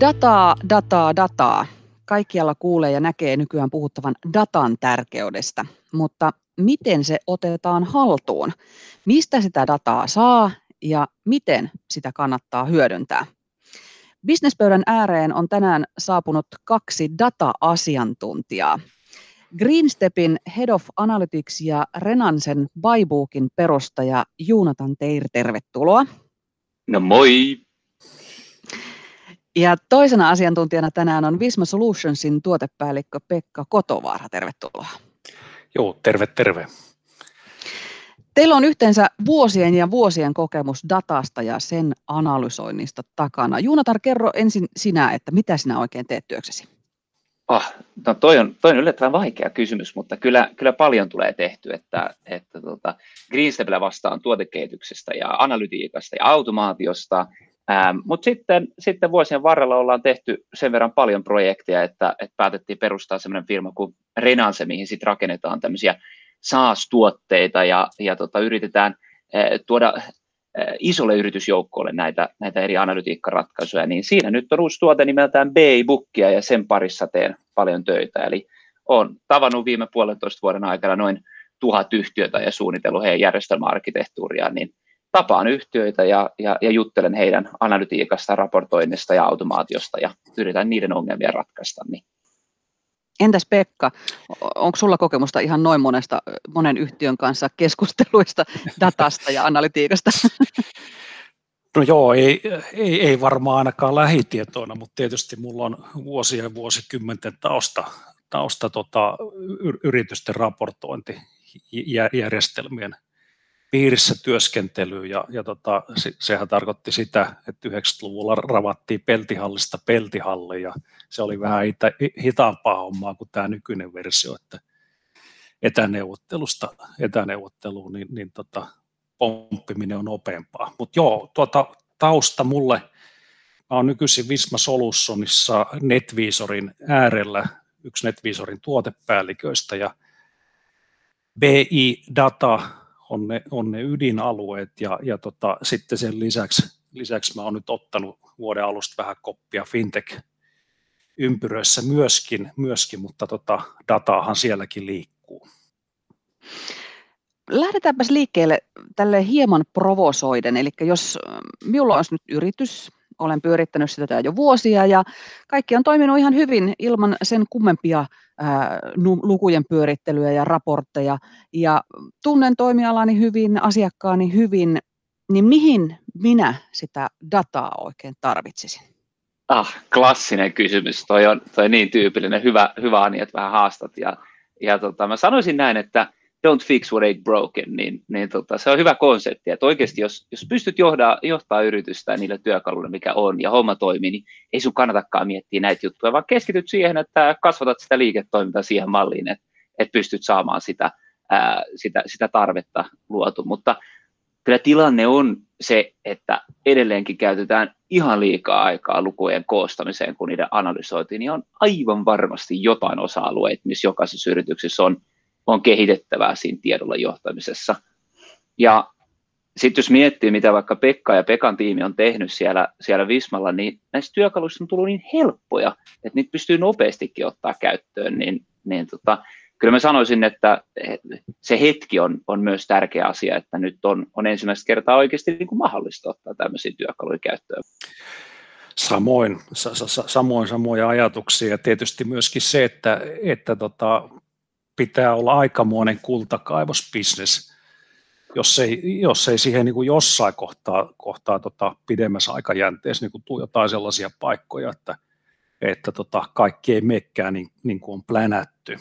Dataa, dataa, dataa. Kaikkialla kuulee ja näkee nykyään puhuttavan datan tärkeydestä, mutta miten se otetaan haltuun? Mistä sitä dataa saa ja miten sitä kannattaa hyödyntää? Businesspöydän ääreen on tänään saapunut kaksi data-asiantuntijaa. Greenstepin Head of Analytics ja Renansen Bybookin perustaja Juunatan Teir, tervetuloa. No moi! Ja toisena asiantuntijana tänään on Visma Solutionsin tuotepäällikkö Pekka Kotovaara. Tervetuloa. Joo, terve, terve. Teillä on yhteensä vuosien ja vuosien kokemus datasta ja sen analysoinnista takana. Juunatar, kerro ensin sinä, että mitä sinä oikein teet työksesi? Oh, no toi, on, toi on yllättävän vaikea kysymys, mutta kyllä, kyllä paljon tulee tehty, että, että tota, Greenstepillä vastaan tuotekehityksestä ja analytiikasta ja automaatiosta, ähm, mutta sitten, sitten vuosien varrella ollaan tehty sen verran paljon projekteja, että, että päätettiin perustaa sellainen firma kuin Renanse, mihin sitten rakennetaan tämmöisiä SaaS-tuotteita ja, ja tota, yritetään äh, tuoda isolle yritysjoukkoille näitä, näitä eri analytiikkaratkaisuja, niin siinä nyt on uusi tuote nimeltään B-bookia ja sen parissa teen paljon töitä. Eli olen tavannut viime puolentoista vuoden aikana noin tuhat yhtiötä ja suunnitellut heidän järjestelmäarkkitehtuuriaan, niin tapaan yhtiöitä ja, ja, ja juttelen heidän analytiikasta, raportoinnista ja automaatiosta ja yritän niiden ongelmia ratkaista. Niin Entäs Pekka, onko sulla kokemusta ihan noin monesta, monen yhtiön kanssa keskusteluista, datasta ja analytiikasta? No joo, ei, ei, ei varmaan ainakaan lähitietoina, mutta tietysti mulla on vuosia ja vuosikymmenten tausta, tausta tota, yritysten raportointijärjestelmien piirissä työskentelyä ja, ja tota, se, sehän tarkoitti sitä, että 90-luvulla ravattiin peltihallista peltihalli ja se oli vähän ita, hitaampaa hommaa kuin tämä nykyinen versio, että etäneuvottelusta etäneuvotteluun, niin, niin tota, pomppiminen on nopeampaa. Mutta joo, tuota, tausta mulle, mä oon nykyisin Visma Solutionissa NetVisorin äärellä, yksi NetVisorin tuotepäälliköistä ja BI Data on ne, on ne ydinalueet ja, ja tota, sitten sen lisäksi, lisäksi mä oon nyt ottanut vuoden alusta vähän koppia fintech ympyröissä myöskin, myöskin mutta tota, dataahan sielläkin liikkuu. Lähdetäänpäs liikkeelle tälle hieman provosoiden, eli jos minulla olisi nyt yritys, olen pyörittänyt sitä jo vuosia ja kaikki on toiminut ihan hyvin ilman sen kummempia ää, lukujen pyörittelyä ja raportteja ja tunnen toimialani hyvin, asiakkaani hyvin, niin mihin minä sitä dataa oikein tarvitsisin? Ah, klassinen kysymys. Toi on, toi niin tyypillinen. Hyvä, hyvä Ani, että vähän haastat. Ja, ja tota, mä sanoisin näin, että don't fix what ain't broken, niin, niin tota, se on hyvä konsepti, että oikeasti jos, jos pystyt johdaa, johtaa yritystä niillä työkaluilla, mikä on, ja homma toimii, niin ei sun kannatakaan miettiä näitä juttuja, vaan keskityt siihen, että kasvatat sitä liiketoimintaa siihen malliin, että, että pystyt saamaan sitä, ää, sitä, sitä tarvetta luotu, mutta kyllä tilanne on se, että edelleenkin käytetään ihan liikaa aikaa lukujen koostamiseen, kun niiden analysoitiin, niin on aivan varmasti jotain osa-alueita, missä jokaisessa yrityksessä on on kehitettävää siinä tiedolla johtamisessa. Ja sitten jos miettii, mitä vaikka Pekka ja Pekan tiimi on tehnyt siellä, siellä Vismalla, niin näistä työkaluista on tullut niin helppoja, että niitä pystyy nopeastikin ottaa käyttöön, niin, niin tota, kyllä mä sanoisin, että se hetki on, on myös tärkeä asia, että nyt on, on ensimmäistä kertaa oikeasti niin kuin mahdollista ottaa tämmöisiä työkaluja käyttöön. Samoin, sa, sa, samoin samoja ajatuksia ja tietysti myöskin se, että, että tota, pitää olla aikamoinen kultakaivosbisnes, jos ei, jos ei siihen niin kuin jossain kohtaa, kohtaa tota pidemmässä aikajänteessä niin tule jotain sellaisia paikkoja, että, että tota, kaikki ei mekkään niin, niin kuin on plänätty.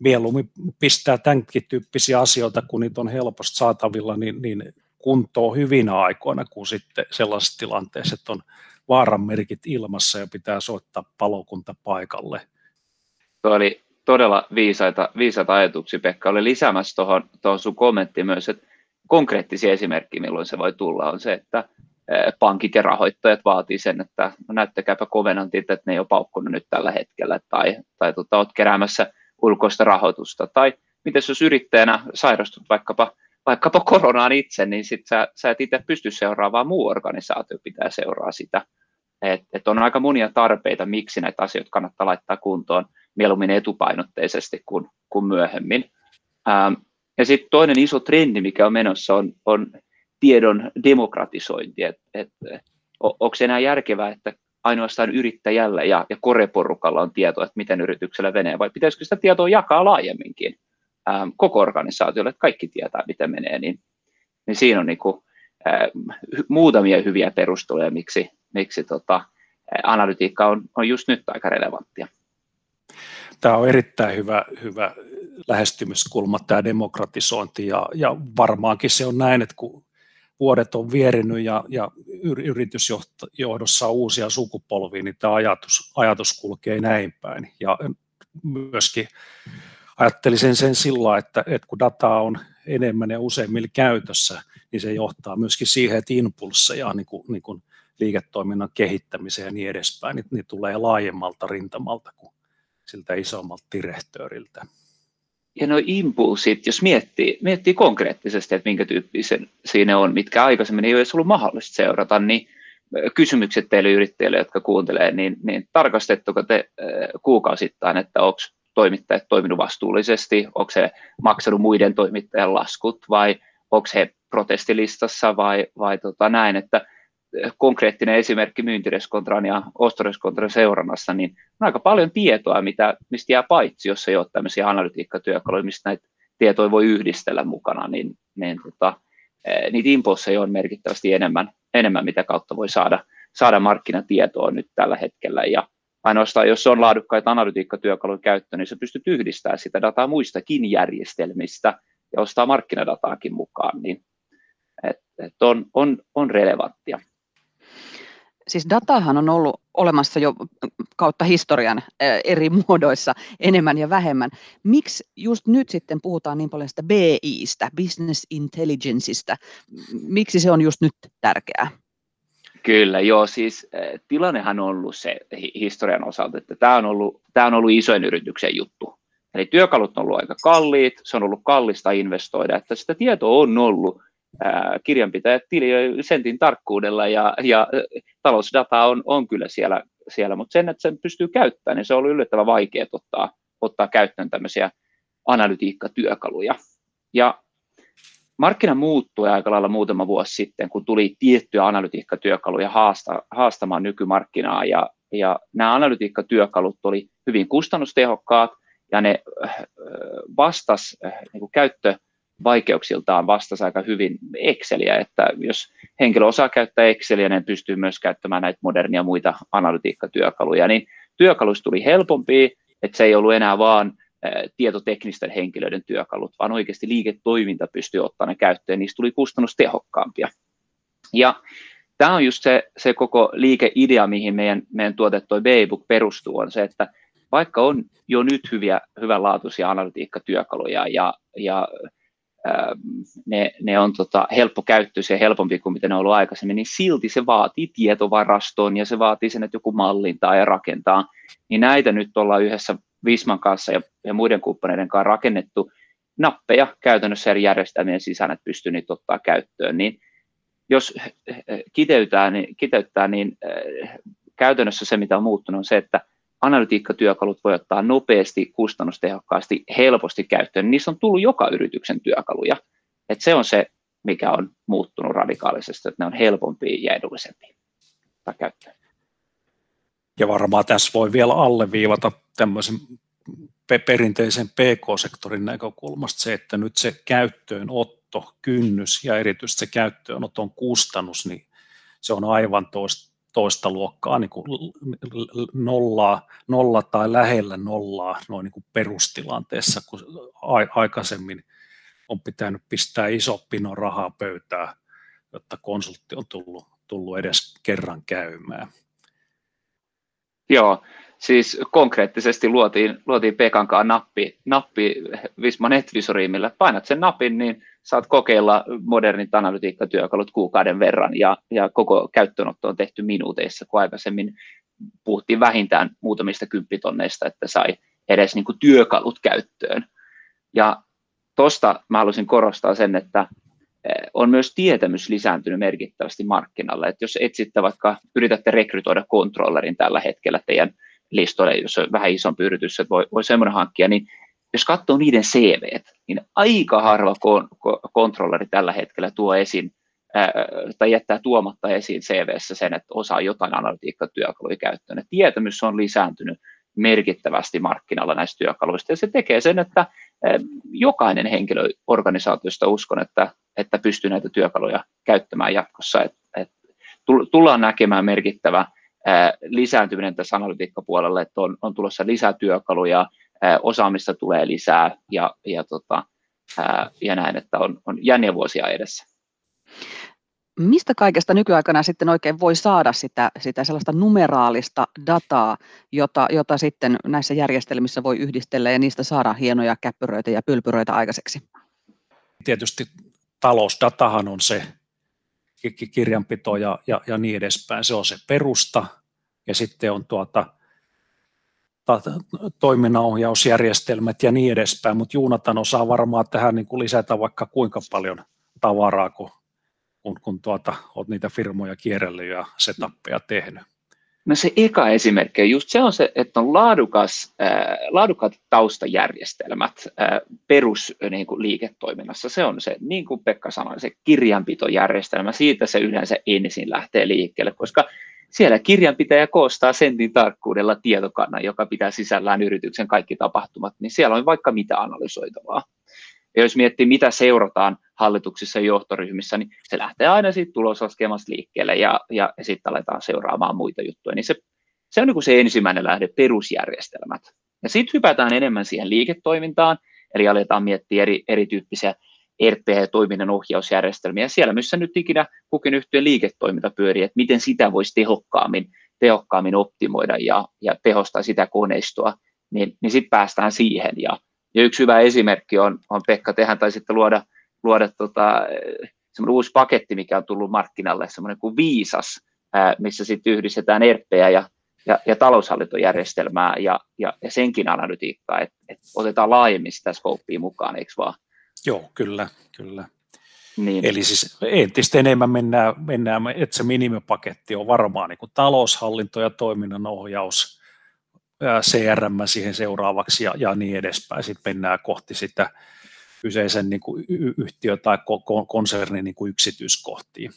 Mieluummin pistää tämänkin tyyppisiä asioita, kun niitä on helposti saatavilla, niin, niin kuntoon hyvinä aikoina, kuin sitten sellaisessa tilanteessa, että on vaaranmerkit ilmassa ja pitää soittaa palokunta paikalle. Tuo oli todella viisaita, viisaita ajatuksia, Pekka. Oli lisäämässä tuohon, sun kommenttiin myös, että konkreettisia esimerkkejä, milloin se voi tulla, on se, että pankit ja rahoittajat vaatii sen, että no näyttäkääpä kovenantit, että ne ei ole paukkunut nyt tällä hetkellä, tai, tai tota, olet keräämässä ulkoista rahoitusta, tai miten jos yrittäjänä sairastut vaikkapa, vaikkapa koronaan itse, niin sit sä, sä et itse pysty seuraamaan, muu organisaatio pitää seuraa sitä. Et, et on aika monia tarpeita, miksi näitä asioita kannattaa laittaa kuntoon mieluummin etupainotteisesti kuin, kuin myöhemmin. Ähm, ja sitten toinen iso trendi, mikä on menossa, on, on tiedon demokratisointi. Et, et, onko enää järkevää, että ainoastaan yrittäjällä ja, ja koreporukalla on tietoa, että miten yrityksellä menee, vai pitäisikö sitä tietoa jakaa laajemminkin ähm, koko organisaatiolle, että kaikki tietää, miten menee, niin, niin siinä on niin kuin, äh, muutamia hyviä perusteluja, miksi, miksi tota, analytiikka on, on just nyt aika relevanttia. Tämä on erittäin hyvä, hyvä lähestymiskulma, tämä demokratisointi, ja, ja varmaankin se on näin, että kun vuodet on vierinyt ja, ja yritysjohdossa on uusia sukupolvia, niin tämä ajatus, ajatus kulkee näin päin. Ja myöskin ajattelisin sen sillä, että, että kun dataa on enemmän ja useimmilla käytössä, niin se johtaa myöskin siihen, että impulsseja niin kuin, niin kuin liiketoiminnan kehittämiseen ja niin edespäin, niin, niin tulee laajemmalta rintamalta kuin siltä isommalta direhtööriltä. Ja nuo impulsit, jos miettii, miettii konkreettisesti, että minkä tyyppisen siinä on, mitkä aikaisemmin ei edes ollut mahdollista seurata, niin kysymykset teille yrittäjille, jotka kuuntelee, niin, niin tarkastetteko te kuukausittain, että onko toimittajat toiminut vastuullisesti, onko se maksanut muiden toimittajan laskut vai onko he protestilistassa vai, vai tota näin, että konkreettinen esimerkki myyntireskontran ja ostoreskontran seurannassa, niin on aika paljon tietoa, mitä, mistä jää paitsi, jos ei ole tämmöisiä analytiikkatyökaluja, mistä näitä tietoja voi yhdistellä mukana, niin, niin tota, niitä impulseja on merkittävästi enemmän, enemmän, mitä kautta voi saada, saada markkinatietoa nyt tällä hetkellä. Ja ainoastaan, jos on laadukkaita analytiikkatyökaluja käyttöön, niin se pystyt yhdistämään sitä dataa muistakin järjestelmistä ja ostaa markkinadataakin mukaan, niin et, et on, on, on relevanttia siis datahan on ollut olemassa jo kautta historian eri muodoissa enemmän ja vähemmän. Miksi just nyt sitten puhutaan niin paljon sitä BIstä, Business Intelligenceista? Miksi se on just nyt tärkeää? Kyllä, joo, siis tilannehan on ollut se historian osalta, että tämä on ollut, tämä on ollut isojen yrityksen juttu. Eli työkalut on ollut aika kalliit, se on ollut kallista investoida, että sitä tietoa on ollut kirjanpitäjät tiliöi sentin tarkkuudella ja, ja talousdata on, on kyllä siellä, siellä, mutta sen, että sen pystyy käyttämään, niin se on ollut yllättävän vaikea ottaa, ottaa käyttöön tämmöisiä analytiikkatyökaluja. Ja markkina muuttui aika lailla muutama vuosi sitten, kun tuli tiettyjä analytiikkatyökaluja haasta, haastamaan nykymarkkinaa, ja, ja nämä analytiikkatyökalut oli hyvin kustannustehokkaat, ja ne vastas niin käyttö vaikeuksiltaan vastasi aika hyvin Exceliä, että jos henkilö osaa käyttää Exceliä, niin pystyy myös käyttämään näitä modernia muita analytiikkatyökaluja, niin työkaluista tuli helpompi, että se ei ollut enää vaan tietoteknisten henkilöiden työkalut, vaan oikeasti liiketoiminta pystyy ottamaan ne käyttöön, niistä tuli kustannustehokkaampia. Ja tämä on just se, se koko liikeidea, mihin meidän, meidän tuotettu B-book perustuu, on se, että vaikka on jo nyt hyviä, hyvänlaatuisia analytiikkatyökaluja ja, ja ne, ne on tota, helppokäyttöisiä ja helpompi kuin mitä ne on ollut aikaisemmin, niin silti se vaatii tietovaraston ja se vaatii sen, että joku mallintaa ja rakentaa. Niin näitä nyt ollaan yhdessä Visman kanssa ja, ja muiden kumppaneiden kanssa rakennettu nappeja käytännössä eri järjestelmien sisään, että pystyy niitä ottaa käyttöön. Niin jos kiteytää, niin, kiteyttää, niin käytännössä se, mitä on muuttunut, on se, että analytiikkatyökalut voi ottaa nopeasti, kustannustehokkaasti, helposti käyttöön. Niissä on tullut joka yrityksen työkaluja. Et se on se, mikä on muuttunut radikaalisesti, että ne on helpompia ja edullisempia käyttöön. Ja varmaan tässä voi vielä alleviivata tämmöisen perinteisen PK-sektorin näkökulmasta se, että nyt se käyttöönotto, kynnys ja erityisesti se käyttöönoton kustannus, niin se on aivan toista toista luokkaa niin kuin nollaa, nolla tai lähellä nollaa noin niin kuin perustilanteessa, kun aikaisemmin on pitänyt pistää iso pino rahaa pöytään, jotta konsultti on tullut, tullut edes kerran käymään. Joo, siis konkreettisesti luotiin, luotiin Pekankaan nappi, nappi Visma NetVisoriin, millä painat sen napin, niin saat kokeilla modernit analytiikkatyökalut kuukauden verran, ja, ja koko käyttöönotto on tehty minuuteissa, kun aikaisemmin puhuttiin vähintään muutamista kymppitonneista, että sai edes niin kuin työkalut käyttöön. Ja tuosta mä haluaisin korostaa sen, että on myös tietämys lisääntynyt merkittävästi markkinalle. Että jos etsitte vaikka, yritätte rekrytoida kontrollerin tällä hetkellä teidän listoille, jos on vähän isompi yritys, että voi, voi semmoinen hankkia, niin jos katsoo niiden CV, niin aika harva kon, kontrolleri tällä hetkellä tuo esiin ää, tai jättää tuomatta esiin CVssä sen, että osaa jotain analytiikkatyökaluja käyttöön. Et tietämys on lisääntynyt merkittävästi markkinalla näistä työkaluista, ja se tekee sen, että jokainen henkilö organisaatiosta uskon, että, että pystyy näitä työkaluja käyttämään jatkossa. Et, et tullaan näkemään merkittävä lisääntyminen tässä analytiikkapuolella, että on, on tulossa lisää työkaluja, osaamista tulee lisää ja, ja, tota, ja näin, että on, on jänniä vuosia edessä. Mistä kaikesta nykyaikana sitten oikein voi saada sitä, sitä sellaista numeraalista dataa, jota, jota sitten näissä järjestelmissä voi yhdistellä ja niistä saada hienoja käppyröitä ja pylpyröitä aikaiseksi? Tietysti talousdatahan on se kirjanpito ja, ja, ja niin edespäin. Se on se perusta ja sitten on tuota, toiminnanohjausjärjestelmät ja niin edespäin, mutta Juunatan osaa varmaan tähän niin kuin lisätä vaikka kuinka paljon tavaraa, kun, kun, kun tuota, olet niitä firmoja kierrellyt ja setappeja tehnyt. No se eka esimerkki on just se, on se että on laadukas, äh, laadukkaat taustajärjestelmät äh, perus niin kuin liiketoiminnassa. Se on se, niin kuin Pekka sanoi, se kirjanpitojärjestelmä. Siitä se yleensä ensin lähtee liikkeelle, koska siellä kirjanpitäjä koostaa sentin tarkkuudella tietokannan, joka pitää sisällään yrityksen kaikki tapahtumat, niin siellä on vaikka mitä analysoitavaa. Ja jos miettii, mitä seurataan hallituksissa ja johtoryhmissä, niin se lähtee aina siitä tulosaskemasta liikkeelle ja, ja, ja sitten aletaan seuraamaan muita juttuja. Niin se, se on niin kuin se ensimmäinen lähde, perusjärjestelmät. Ja sitten hypätään enemmän siihen liiketoimintaan, eli aletaan miettiä eri, erityyppisiä ERP- ja toiminnan ohjausjärjestelmiä. Siellä, missä nyt ikinä kukin yhtiön liiketoiminta pyörii, että miten sitä voisi tehokkaammin, tehokkaammin optimoida ja, ja tehostaa sitä koneistoa, niin, niin sitten päästään siihen. Ja, ja yksi hyvä esimerkki on, on Pekka, tehän taisitte luoda, luoda tota, semmoinen uusi paketti, mikä on tullut markkinalle, semmoinen kuin Viisas, ää, missä sitten yhdistetään ERP:ä ja, ja, ja taloushallintojärjestelmää ja, ja, ja senkin analytiikkaa, että et otetaan laajemmin sitä skouppia mukaan, eikö vaan? Joo, kyllä, kyllä. Niin. Eli siis entistä enemmän mennään, mennään, että se minimipaketti on varmaan niin kuin taloushallinto ja toiminnanohjaus, CRM siihen seuraavaksi ja, ja niin edespäin. Sitten mennään kohti sitä kyseisen niin kuin yhtiö- tai konsernin niin kuin yksityiskohtia.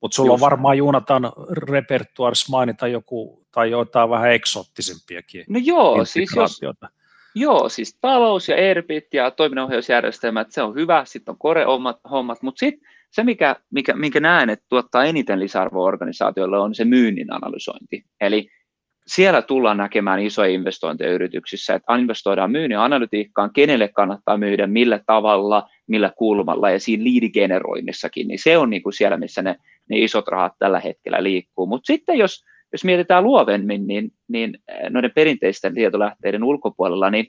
Mutta sulla Just. on varmaan Juunatan repertuarissa mainita joku tai jotain vähän eksoottisempiakin No joo, siis jos, Joo, siis talous ja ERPit ja toiminnanohjausjärjestelmät, se on hyvä, sitten on kore-hommat, hommat, mutta sitten se, mikä, mikä, minkä näen, että tuottaa eniten lisäarvoa organisaatioille, on se myynnin analysointi. Eli siellä tullaan näkemään isoja investointeja yrityksissä, että investoidaan myynnin analytiikkaan, kenelle kannattaa myydä, millä tavalla, millä kulmalla, ja siinä liidigeneroinnissakin, niin se on niin kuin siellä, missä ne, ne isot rahat tällä hetkellä liikkuu. Mutta sitten jos jos mietitään luovemmin, niin, niin äh, noiden perinteisten tietolähteiden ulkopuolella, niin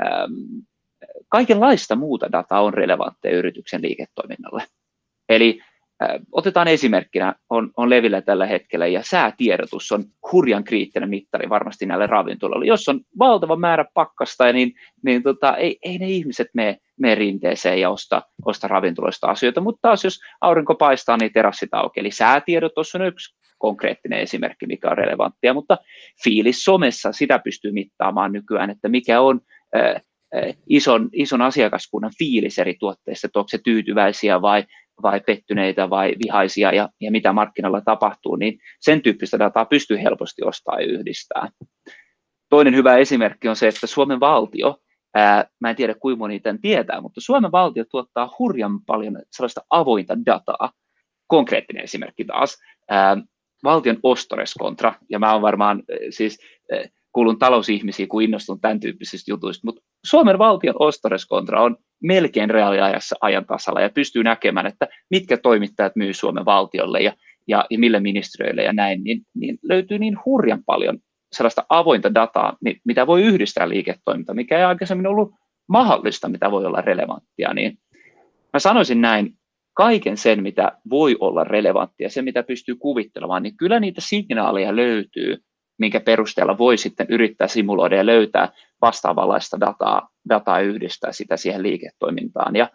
ähm, kaikenlaista muuta dataa on relevantteja yrityksen liiketoiminnalle. Eli äh, otetaan esimerkkinä, on, on levillä tällä hetkellä, ja säätiedotus on hurjan kriittinen mittari varmasti näille ravintoloille. Jos on valtava määrä pakkasta, niin, niin tota, ei, ei ne ihmiset mene, mene rinteeseen ja osta, osta ravintoloista asioita, mutta taas jos aurinko paistaa, niin terassit auki. Eli säätiedotus on yksi konkreettinen esimerkki, mikä on relevanttia, mutta fiilis somessa sitä pystyy mittaamaan nykyään, että mikä on äh, ison, ison asiakaskunnan fiilis eri tuotteista, että onko se tyytyväisiä vai, vai pettyneitä vai vihaisia ja, ja mitä markkinoilla tapahtuu, niin sen tyyppistä dataa pystyy helposti ostamaan ja yhdistää. Toinen hyvä esimerkki on se, että Suomen valtio, ää, mä en tiedä kuinka moni tämän tietää, mutta Suomen valtio tuottaa hurjan paljon sellaista avointa dataa. Konkreettinen esimerkki taas, ää, valtion ostoreskontra, ja mä oon varmaan siis kuulun talousihmisiin, kun innostun tämän tyyppisistä jutuista, mutta Suomen valtion ostoreskontra on melkein reaaliajassa ajan tasalla ja pystyy näkemään, että mitkä toimittajat myy Suomen valtiolle ja, ja, ja mille ministeriöille ja näin, niin, niin löytyy niin hurjan paljon sellaista avointa dataa, mitä voi yhdistää liiketoiminta, mikä ei aikaisemmin ollut mahdollista, mitä voi olla relevanttia, niin mä sanoisin näin, kaiken sen, mitä voi olla relevanttia, se mitä pystyy kuvittelemaan, niin kyllä niitä signaaleja löytyy, minkä perusteella voi sitten yrittää simuloida ja löytää vastaavanlaista dataa, dataa yhdistää sitä siihen liiketoimintaan. Ja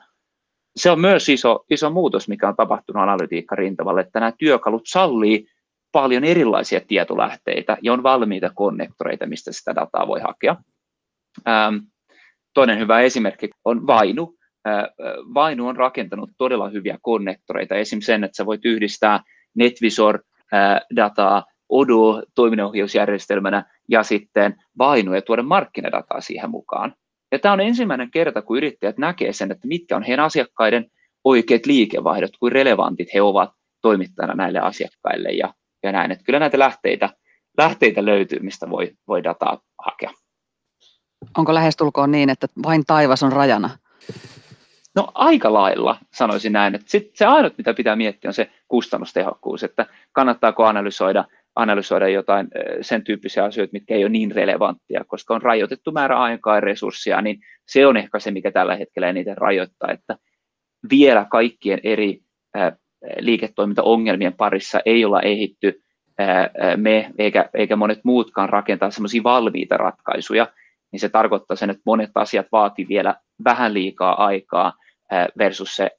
se on myös iso, iso muutos, mikä on tapahtunut analytiikkarintavalle, että nämä työkalut sallii paljon erilaisia tietolähteitä ja on valmiita konnektoreita, mistä sitä dataa voi hakea. Ähm, toinen hyvä esimerkki on Vainu. Vainu on rakentanut todella hyviä konnektoreita, esim. sen, että sä voit yhdistää NetVisor-dataa Odoo toiminnanohjausjärjestelmänä ja sitten Vainu ja tuoda markkinadataa siihen mukaan. Ja tämä on ensimmäinen kerta, kun yrittäjät näkee sen, että mitkä on heidän asiakkaiden oikeat liikevaihdot, kuin relevantit he ovat toimittajana näille asiakkaille ja, ja näin. Että kyllä näitä lähteitä, lähteitä löytyy, mistä voi, voi dataa hakea. Onko lähestulkoon niin, että vain taivas on rajana? No aika lailla sanoisin näin, että sit se ainut mitä pitää miettiä on se kustannustehokkuus, että kannattaako analysoida analysoida jotain sen tyyppisiä asioita, mitkä ei ole niin relevanttia, koska on rajoitettu määrä aikaa ja resursseja, niin se on ehkä se, mikä tällä hetkellä eniten rajoittaa, että vielä kaikkien eri liiketoimintaongelmien parissa ei olla ehitty me eikä, eikä monet muutkaan rakentaa semmoisia valmiita ratkaisuja, niin se tarkoittaa sen, että monet asiat vaatii vielä vähän liikaa aikaa versus se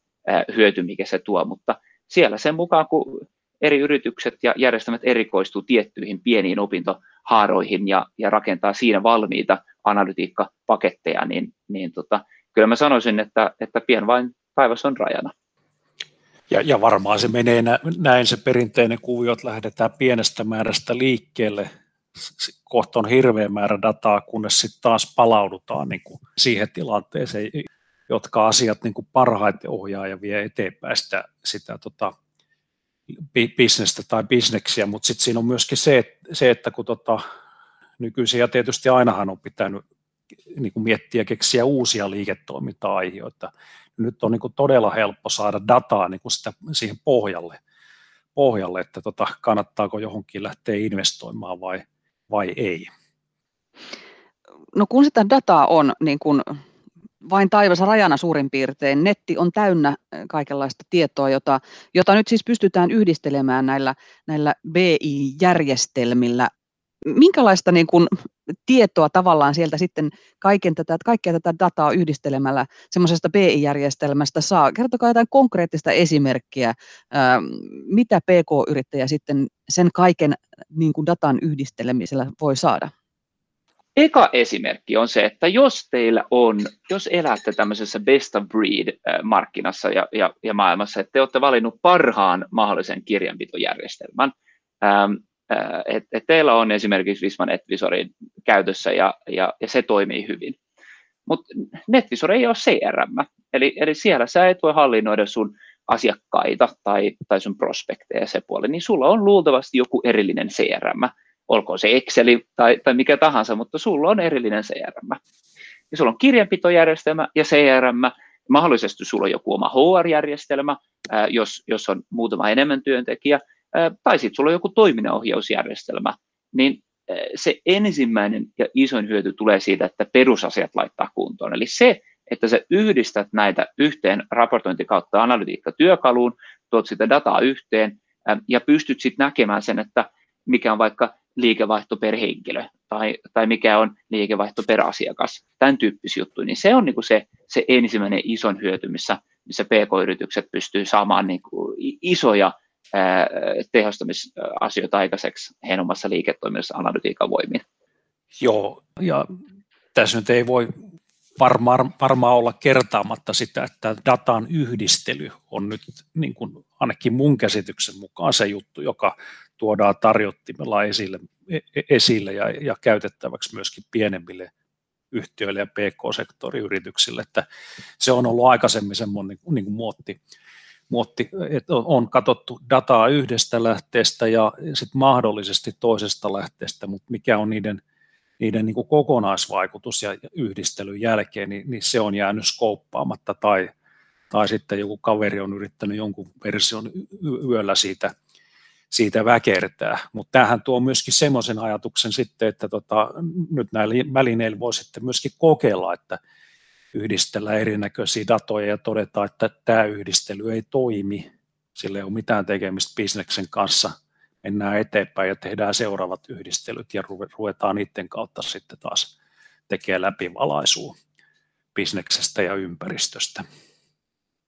hyöty, mikä se tuo, mutta siellä sen mukaan, kun eri yritykset ja järjestelmät erikoistuu tiettyihin pieniin opintohaaroihin ja, ja rakentaa siinä valmiita analytiikkapaketteja, niin, niin tota, kyllä mä sanoisin, että, että pien vain taivas on rajana. Ja, ja varmaan se menee näin se perinteinen kuvio, että lähdetään pienestä määrästä liikkeelle, kohta on hirveä määrä dataa, kunnes sitten taas palaudutaan niin kuin siihen tilanteeseen, jotka asiat niin kuin parhaiten ohjaa ja vie eteenpäin sitä, sitä tota, bisnestä tai bisneksiä, mutta sitten siinä on myöskin se, se että kun tota, nykyisin ja tietysti ainahan on pitänyt niin kuin miettiä ja keksiä uusia liiketoiminta-aiheita. Nyt on niin kuin todella helppo saada dataa niin kuin sitä, siihen pohjalle, pohjalle että tota, kannattaako johonkin lähteä investoimaan vai, vai ei. No kun sitä dataa on niin kuin vain taivas rajana suurin piirtein. Netti on täynnä kaikenlaista tietoa, jota, jota nyt siis pystytään yhdistelemään näillä, näillä BI-järjestelmillä. Minkälaista niin kuin, tietoa tavallaan sieltä sitten kaiken tätä, kaikkea tätä dataa yhdistelemällä semmoisesta BI-järjestelmästä saa? Kertokaa jotain konkreettista esimerkkiä, mitä PK-yrittäjä sitten sen kaiken niin kuin datan yhdistelemisellä voi saada? Eka esimerkki on se, että jos teillä on, jos elätte tämmöisessä best of breed-markkinassa ja, ja, ja maailmassa, että te olette valinnut parhaan mahdollisen kirjanpitojärjestelmän, että et teillä on esimerkiksi Visma NetVisori käytössä ja, ja, ja se toimii hyvin. Mutta NetVisor ei ole CRM, eli, eli siellä sä et voi hallinnoida sun asiakkaita tai, tai sun prospekteja se puoli, niin sulla on luultavasti joku erillinen CRM, olkoon se Exceli tai, tai mikä tahansa, mutta sulla on erillinen CRM. Ja sulla on kirjanpitojärjestelmä ja CRM, mahdollisesti sulla on joku oma HR-järjestelmä, jos, jos on muutama enemmän työntekijä, tai sitten sulla on joku toiminnanohjausjärjestelmä, niin se ensimmäinen ja isoin hyöty tulee siitä, että perusasiat laittaa kuntoon. Eli se, että sä yhdistät näitä yhteen raportointi kautta analytiikkatyökaluun, tuot sitä dataa yhteen ja pystyt sitten näkemään sen, että mikä on vaikka liikevaihto per henkilö tai, tai mikä on liikevaihto per asiakas, tämän tyyppisiä juttuja, niin se on niin kuin se, se ensimmäinen ison hyöty, missä, missä PK-yritykset pystyy saamaan niin kuin isoja tehostamisasioita aikaiseksi heidän omassa liiketoiminnassa analytiikan voimin. Joo, ja tässä nyt ei voi varmaan, varmaan olla kertaamatta sitä, että datan yhdistely on nyt niin kuin ainakin mun käsityksen mukaan se juttu, joka tuodaan tarjottimella esille, e, e, esille ja, ja käytettäväksi myöskin pienemmille yhtiöille ja PK-sektoriyrityksille, että se on ollut aikaisemmin semmoinen niin, niin kuin muotti, muotti, että on katsottu dataa yhdestä lähteestä ja sitten mahdollisesti toisesta lähteestä, mutta mikä on niiden, niiden niin kuin kokonaisvaikutus ja yhdistelyn jälkeen, niin, niin se on jäänyt skouppaamatta tai, tai sitten joku kaveri on yrittänyt jonkun version yöllä siitä siitä väkertää. Mutta tämähän tuo myöskin semmoisen ajatuksen sitten, että tota, nyt näillä välineillä voi sitten myöskin kokeilla, että yhdistellä erinäköisiä datoja ja todeta, että tämä yhdistely ei toimi, sillä ei ole mitään tekemistä bisneksen kanssa, mennään eteenpäin ja tehdään seuraavat yhdistelyt ja ruvetaan niiden kautta sitten taas tekemään läpivalaisua bisneksestä ja ympäristöstä.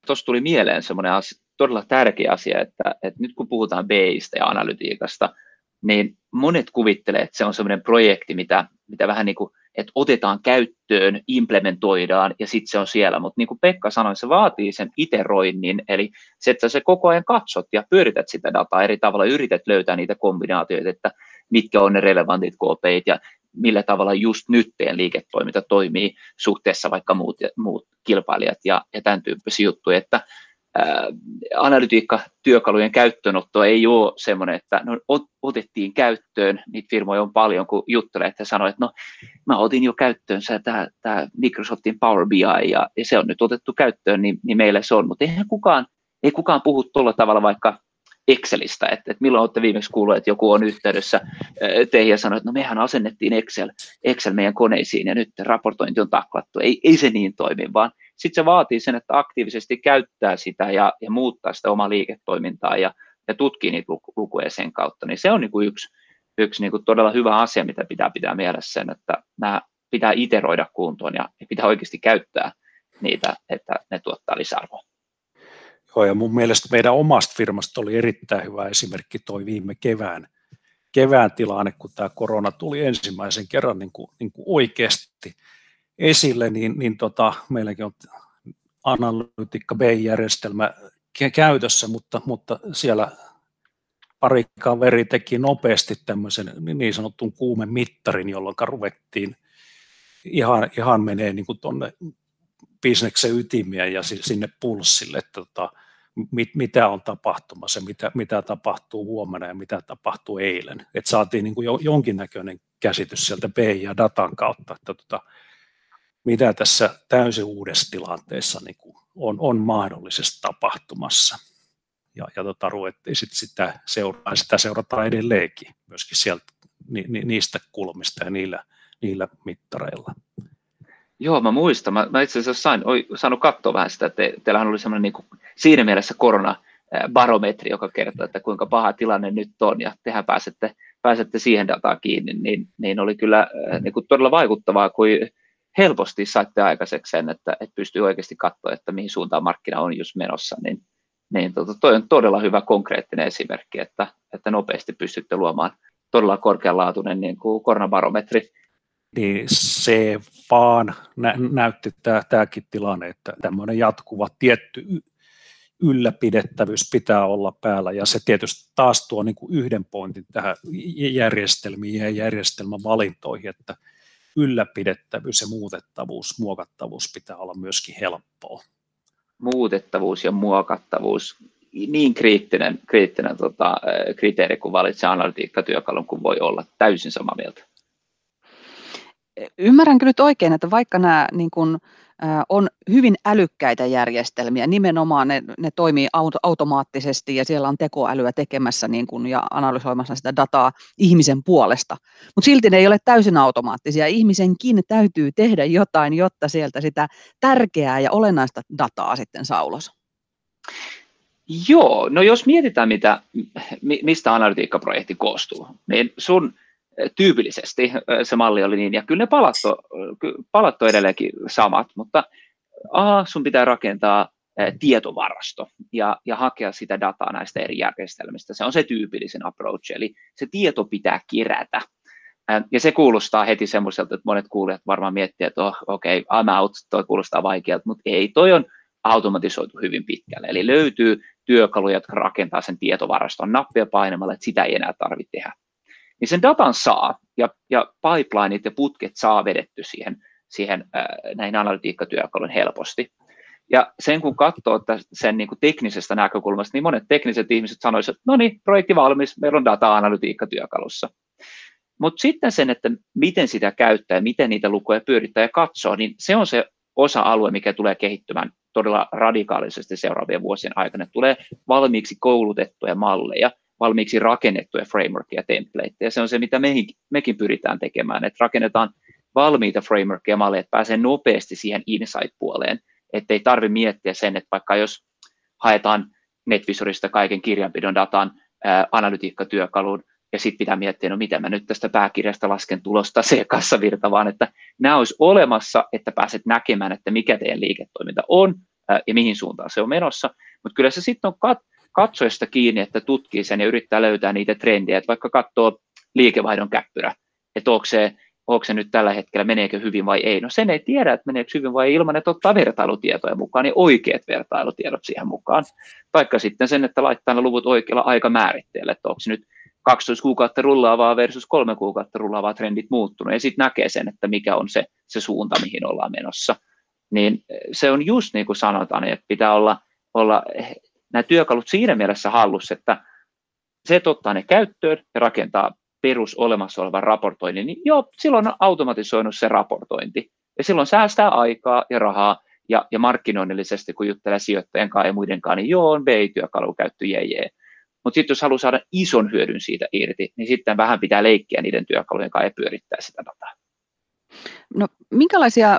tuossa tuli mieleen semmoinen asia, todella tärkeä asia, että, että nyt kun puhutaan BIstä ja analytiikasta, niin monet kuvittelee, että se on semmoinen projekti, mitä, mitä vähän niin kuin, että otetaan käyttöön, implementoidaan ja sitten se on siellä. Mutta niin kuin Pekka sanoi, se vaatii sen iteroinnin, eli se, että sä koko ajan katsot ja pyörität sitä dataa eri tavalla, yrität löytää niitä kombinaatioita, että mitkä on ne relevantit KPIt ja millä tavalla just nyt teidän liiketoiminta toimii suhteessa vaikka muut, muut kilpailijat ja, ja tämän tyyppisiä juttuja, että analytiikkatyökalujen käyttöönotto ei ole semmoinen, että no, otettiin käyttöön, niitä firmoja on paljon, kun juttelee, että sanoo, että no mä otin jo käyttöön tämä, tämä Microsoftin Power BI ja, ja se on nyt otettu käyttöön, niin, niin meille se on, mutta eihän kukaan, ei kukaan puhu tuolla tavalla vaikka Excelistä, että, että milloin olette viimeksi kuulleet, että joku on yhteydessä teihin ja sanoo, että no mehän asennettiin Excel, Excel meidän koneisiin ja nyt raportointi on taklattu. Ei, ei se niin toimi, vaan sitten se vaatii sen, että aktiivisesti käyttää sitä ja, ja muuttaa sitä omaa liiketoimintaa ja, ja tutkii niitä lukuja sen kautta. Niin se on niin kuin yksi, yksi niin kuin todella hyvä asia, mitä pitää pitää mielessä sen, että nämä pitää iteroida kuntoon ja pitää oikeasti käyttää niitä, että ne tuottaa lisäarvoa. Joo, ja mun mielestä meidän omasta firmasta oli erittäin hyvä esimerkki toi viime kevään, kevään tilanne, kun tämä korona tuli ensimmäisen kerran niin kuin, niin kuin oikeasti esille, niin, niin tota, meilläkin on Analytiikka B-järjestelmä käytössä, mutta, mutta siellä pari kaveri teki nopeasti tämmöisen niin sanotun kuumemittarin, jolloin ruvettiin ihan, ihan menee niin kuin tuonne bisneksen ytimiä ja sinne pulssille, että tota, mit, mitä on tapahtumassa, mitä, mitä tapahtuu huomenna ja mitä tapahtuu eilen. Et saatiin niin kuin jo, jonkinnäköinen käsitys sieltä B ja datan kautta, että tota, mitä tässä täysin uudessa tilanteessa niin kuin on, on mahdollisesti tapahtumassa. Ja, ja tota, ruvettiin sit sitä, seuraa, sitä seurataan edelleenkin myöskin sieltä ni, ni, niistä kulmista ja niillä, niillä mittareilla. Joo, mä muistan. Mä, mä itse asiassa sain, oi, saanut katsoa vähän sitä, että te, teillähän oli semmoinen niin kuin, siinä mielessä korona barometri, joka kertoo, että kuinka paha tilanne nyt on, ja tehän pääsette, pääsette siihen dataan kiinni, niin, niin oli kyllä niin kuin todella vaikuttavaa, kun helposti saitte aikaiseksi sen, että, että pystyy oikeasti katsoa, että mihin suuntaan markkina on just menossa, niin, niin tota, toi on todella hyvä konkreettinen esimerkki, että, että nopeasti pystytte luomaan todella korkeanlaatuinen niin kuin koronabarometri. Niin se vaan nä- näytti tämä, tämäkin tilanne, että tämmöinen jatkuva tietty ylläpidettävyys pitää olla päällä, ja se tietysti taas tuo niin kuin yhden pointin tähän järjestelmiin ja järjestelmän valintoihin, että ylläpidettävyys ja muutettavuus, muokattavuus pitää olla myöskin helppoa. Muutettavuus ja muokattavuus, niin kriittinen, kriittinen tota, kriteeri, kun valitsee analytiikkatyökalun, kun voi olla täysin samaa mieltä. Ymmärränkö nyt oikein, että vaikka nämä niin kuin, on hyvin älykkäitä järjestelmiä, nimenomaan ne, ne toimii auto, automaattisesti ja siellä on tekoälyä tekemässä niin kuin, ja analysoimassa sitä dataa ihmisen puolesta, mutta silti ne ei ole täysin automaattisia. Ihmisenkin täytyy tehdä jotain, jotta sieltä sitä tärkeää ja olennaista dataa sitten saa ulos. Joo, no jos mietitään, mitä, mistä analytiikkaprojekti koostuu, niin sun tyypillisesti se malli oli niin, ja kyllä ne palat on, palat on edelleenkin samat, mutta A, sun pitää rakentaa tietovarasto ja, ja hakea sitä dataa näistä eri järjestelmistä. Se on se tyypillisen approach, eli se tieto pitää kerätä. Ja se kuulostaa heti semmoiselta, että monet kuulijat varmaan miettii, että oh, okei, okay, I'm out, toi kuulostaa vaikealta, mutta ei, toi on automatisoitu hyvin pitkälle. Eli löytyy työkaluja, jotka rakentaa sen tietovaraston nappia painamalla, että sitä ei enää tarvitse tehdä niin sen datan saa ja, ja pipelineit ja putket saa vedetty siihen, siihen äh, näihin analytiikkatyökalun helposti. Ja sen kun katsoo sen niin kuin teknisestä näkökulmasta, niin monet tekniset ihmiset sanoisivat, että no niin, projekti valmis, meillä on data-analytiikkatyökalussa. Mutta sitten sen, että miten sitä käyttää, miten niitä lukuja pyörittää ja katsoo, niin se on se osa-alue, mikä tulee kehittymään todella radikaalisesti seuraavien vuosien aikana. Tulee valmiiksi koulutettuja malleja, valmiiksi rakennettuja frameworkia ja templateja. Se on se, mitä mekin, mekin pyritään tekemään, että rakennetaan valmiita frameworkia malleja, että pääsee nopeasti siihen insight-puoleen, ettei tarvitse miettiä sen, että vaikka jos haetaan NetVisorista kaiken kirjanpidon datan ää, analytiikkatyökaluun, ja sitten pitää miettiä, no miten mä nyt tästä pääkirjasta lasken tulosta se kassavirta, vaan että nämä olisi olemassa, että pääset näkemään, että mikä teidän liiketoiminta on, ja mihin suuntaan se on menossa, mutta kyllä se sitten on kat- katsojasta kiinni, että tutkii sen ja yrittää löytää niitä trendejä, että vaikka katsoo liikevaihdon käppyrä, että onko se, onko se nyt tällä hetkellä, meneekö hyvin vai ei. No sen ei tiedä, että meneekö hyvin vai ei ilman, että ottaa vertailutietoja mukaan, niin oikeat vertailutiedot siihen mukaan. Taikka sitten sen, että laittaa ne luvut oikealla aikamääritteellä, että onko se nyt 12 kuukautta rullaavaa versus 3 kuukautta rullaavaa trendit muuttunut, ja sitten näkee sen, että mikä on se, se suunta, mihin ollaan menossa. Niin se on just niin kuin sanotaan, että pitää olla, olla nämä työkalut siinä mielessä hallussa, että se, että ottaa ne käyttöön ja rakentaa perus olemassa olevan raportoinnin, niin joo, silloin on automatisoinut se raportointi. Ja silloin säästää aikaa ja rahaa, ja, ja markkinoinnillisesti, kun juttelee sijoittajien kanssa ja muiden kanssa, niin joo, on BI-työkalu käytty, jee, jee. Mutta sitten jos haluaa saada ison hyödyn siitä irti, niin sitten vähän pitää leikkiä niiden työkalujen kanssa ja pyörittää sitä dataa. No, minkälaisia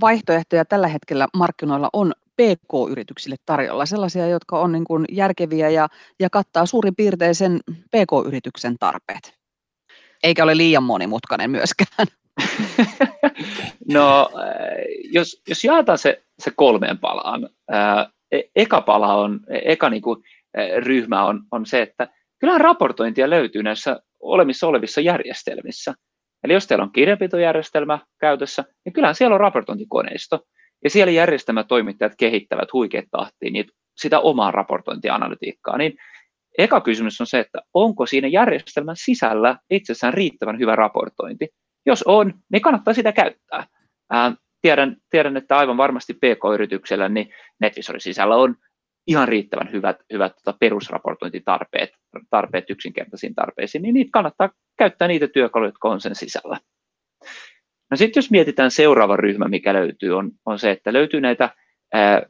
vaihtoehtoja tällä hetkellä markkinoilla on PK-yrityksille tarjolla, sellaisia, jotka on niin kuin järkeviä ja, ja kattaa suurin piirtein sen PK-yrityksen tarpeet, eikä ole liian monimutkainen myöskään. no, jos, jos jaetaan se, se kolmeen palaan, e, eka pala on, eka niin kuin, ryhmä on, on se, että kyllähän raportointia löytyy näissä olemissa olevissa järjestelmissä. Eli jos teillä on kirjanpitojärjestelmä käytössä, niin kyllähän siellä on raportointikoneisto. Ja siellä järjestelmätoimittajat kehittävät huikeat tahtiin niitä, sitä omaa raportointianalytiikkaa. Niin eka kysymys on se, että onko siinä järjestelmän sisällä itsessään riittävän hyvä raportointi. Jos on, niin kannattaa sitä käyttää. Ää, tiedän, tiedän, että aivan varmasti PK-yrityksellä niin NetVisorin sisällä on ihan riittävän hyvät, hyvät tota, perusraportointitarpeet tarpeet yksinkertaisiin tarpeisiin, niin niitä kannattaa käyttää niitä työkaluja, jotka on sen sisällä. No sitten jos mietitään seuraava ryhmä, mikä löytyy, on, on se, että löytyy näitä ää,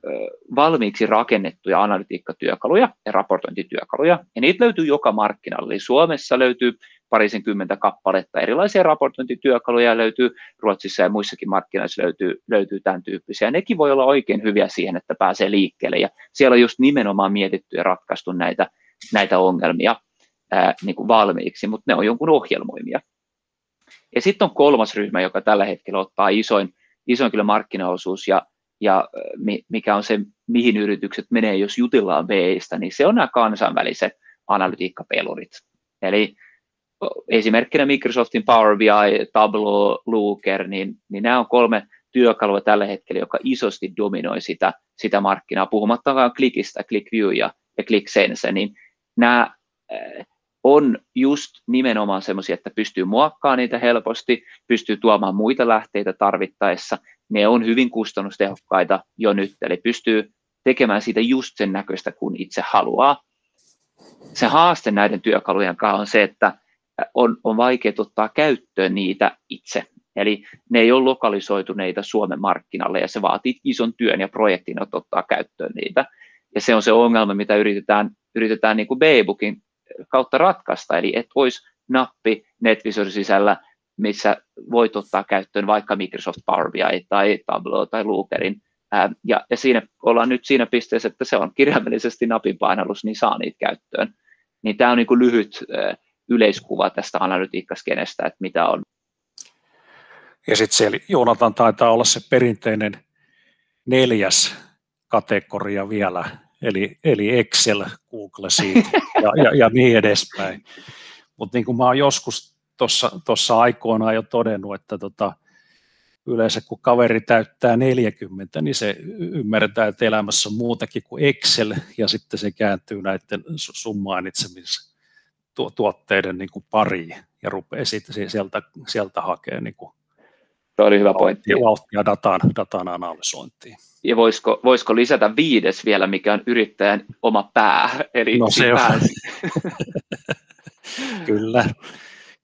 valmiiksi rakennettuja analytiikkatyökaluja ja raportointityökaluja, ja niitä löytyy joka markkinalle. Eli Suomessa löytyy parisenkymmentä kappaletta erilaisia raportointityökaluja, löytyy Ruotsissa ja muissakin markkinoissa löytyy, löytyy tämän tyyppisiä. Nekin voi olla oikein hyviä siihen, että pääsee liikkeelle, ja siellä on just nimenomaan mietitty ja ratkaistu näitä, näitä ongelmia ää, niin kuin valmiiksi, mutta ne on jonkun ohjelmoimia. Ja sitten on kolmas ryhmä, joka tällä hetkellä ottaa isoin, isoin kyllä markkinaosuus ja, ja mikä on se, mihin yritykset menee, jos jutillaan BEistä, niin se on nämä kansainväliset analytiikkapelurit. Eli esimerkkinä Microsoftin Power BI, Tableau, Looker, niin, niin nämä on kolme työkalua tällä hetkellä, joka isosti dominoi sitä, sitä markkinaa, puhumattakaan Clickista, ClickView ja, ja ClickSense, niin nämä on just nimenomaan semmoisia, että pystyy muokkaamaan niitä helposti, pystyy tuomaan muita lähteitä tarvittaessa. Ne on hyvin kustannustehokkaita jo nyt, eli pystyy tekemään siitä just sen näköistä, kun itse haluaa. Se haaste näiden työkalujen kanssa on se, että on, on vaikea ottaa käyttöön niitä itse. Eli ne ei ole lokalisoituneita Suomen markkinalle ja se vaatii ison työn ja projektin, että ottaa käyttöön niitä. Ja se on se ongelma, mitä yritetään, yritetään niin kuin B-bookin kautta ratkaista, eli että olisi nappi NetVisor sisällä, missä voit ottaa käyttöön vaikka Microsoft Power BI tai Tableau tai Lookerin, ja, ja siinä ollaan nyt siinä pisteessä, että se on kirjaimellisesti napin painallus, niin saa niitä käyttöön. Niin tämä on niin kuin lyhyt yleiskuva tästä analytiikkaskenestä, että mitä on. Ja sitten siellä Joonatan taitaa olla se perinteinen neljäs kategoria vielä, eli, eli Excel, Google Sheet ja, ja, ja niin edespäin. Mutta niin kuin mä oon joskus tuossa aikoinaan jo todennut, että tota, yleensä kun kaveri täyttää 40, niin se ymmärtää, että elämässä on muutakin kuin Excel, ja sitten se kääntyy näiden sun mainitsemisen tuotteiden niin pariin, ja rupeaa sieltä, sieltä hakemaan niin Tuo oli hyvä pointti. Vauhtia datan, datan analysointiin. Ja voisiko, voisiko lisätä viides vielä, mikä on yrittäjän oma pää? Eli no se pää. Kyllä.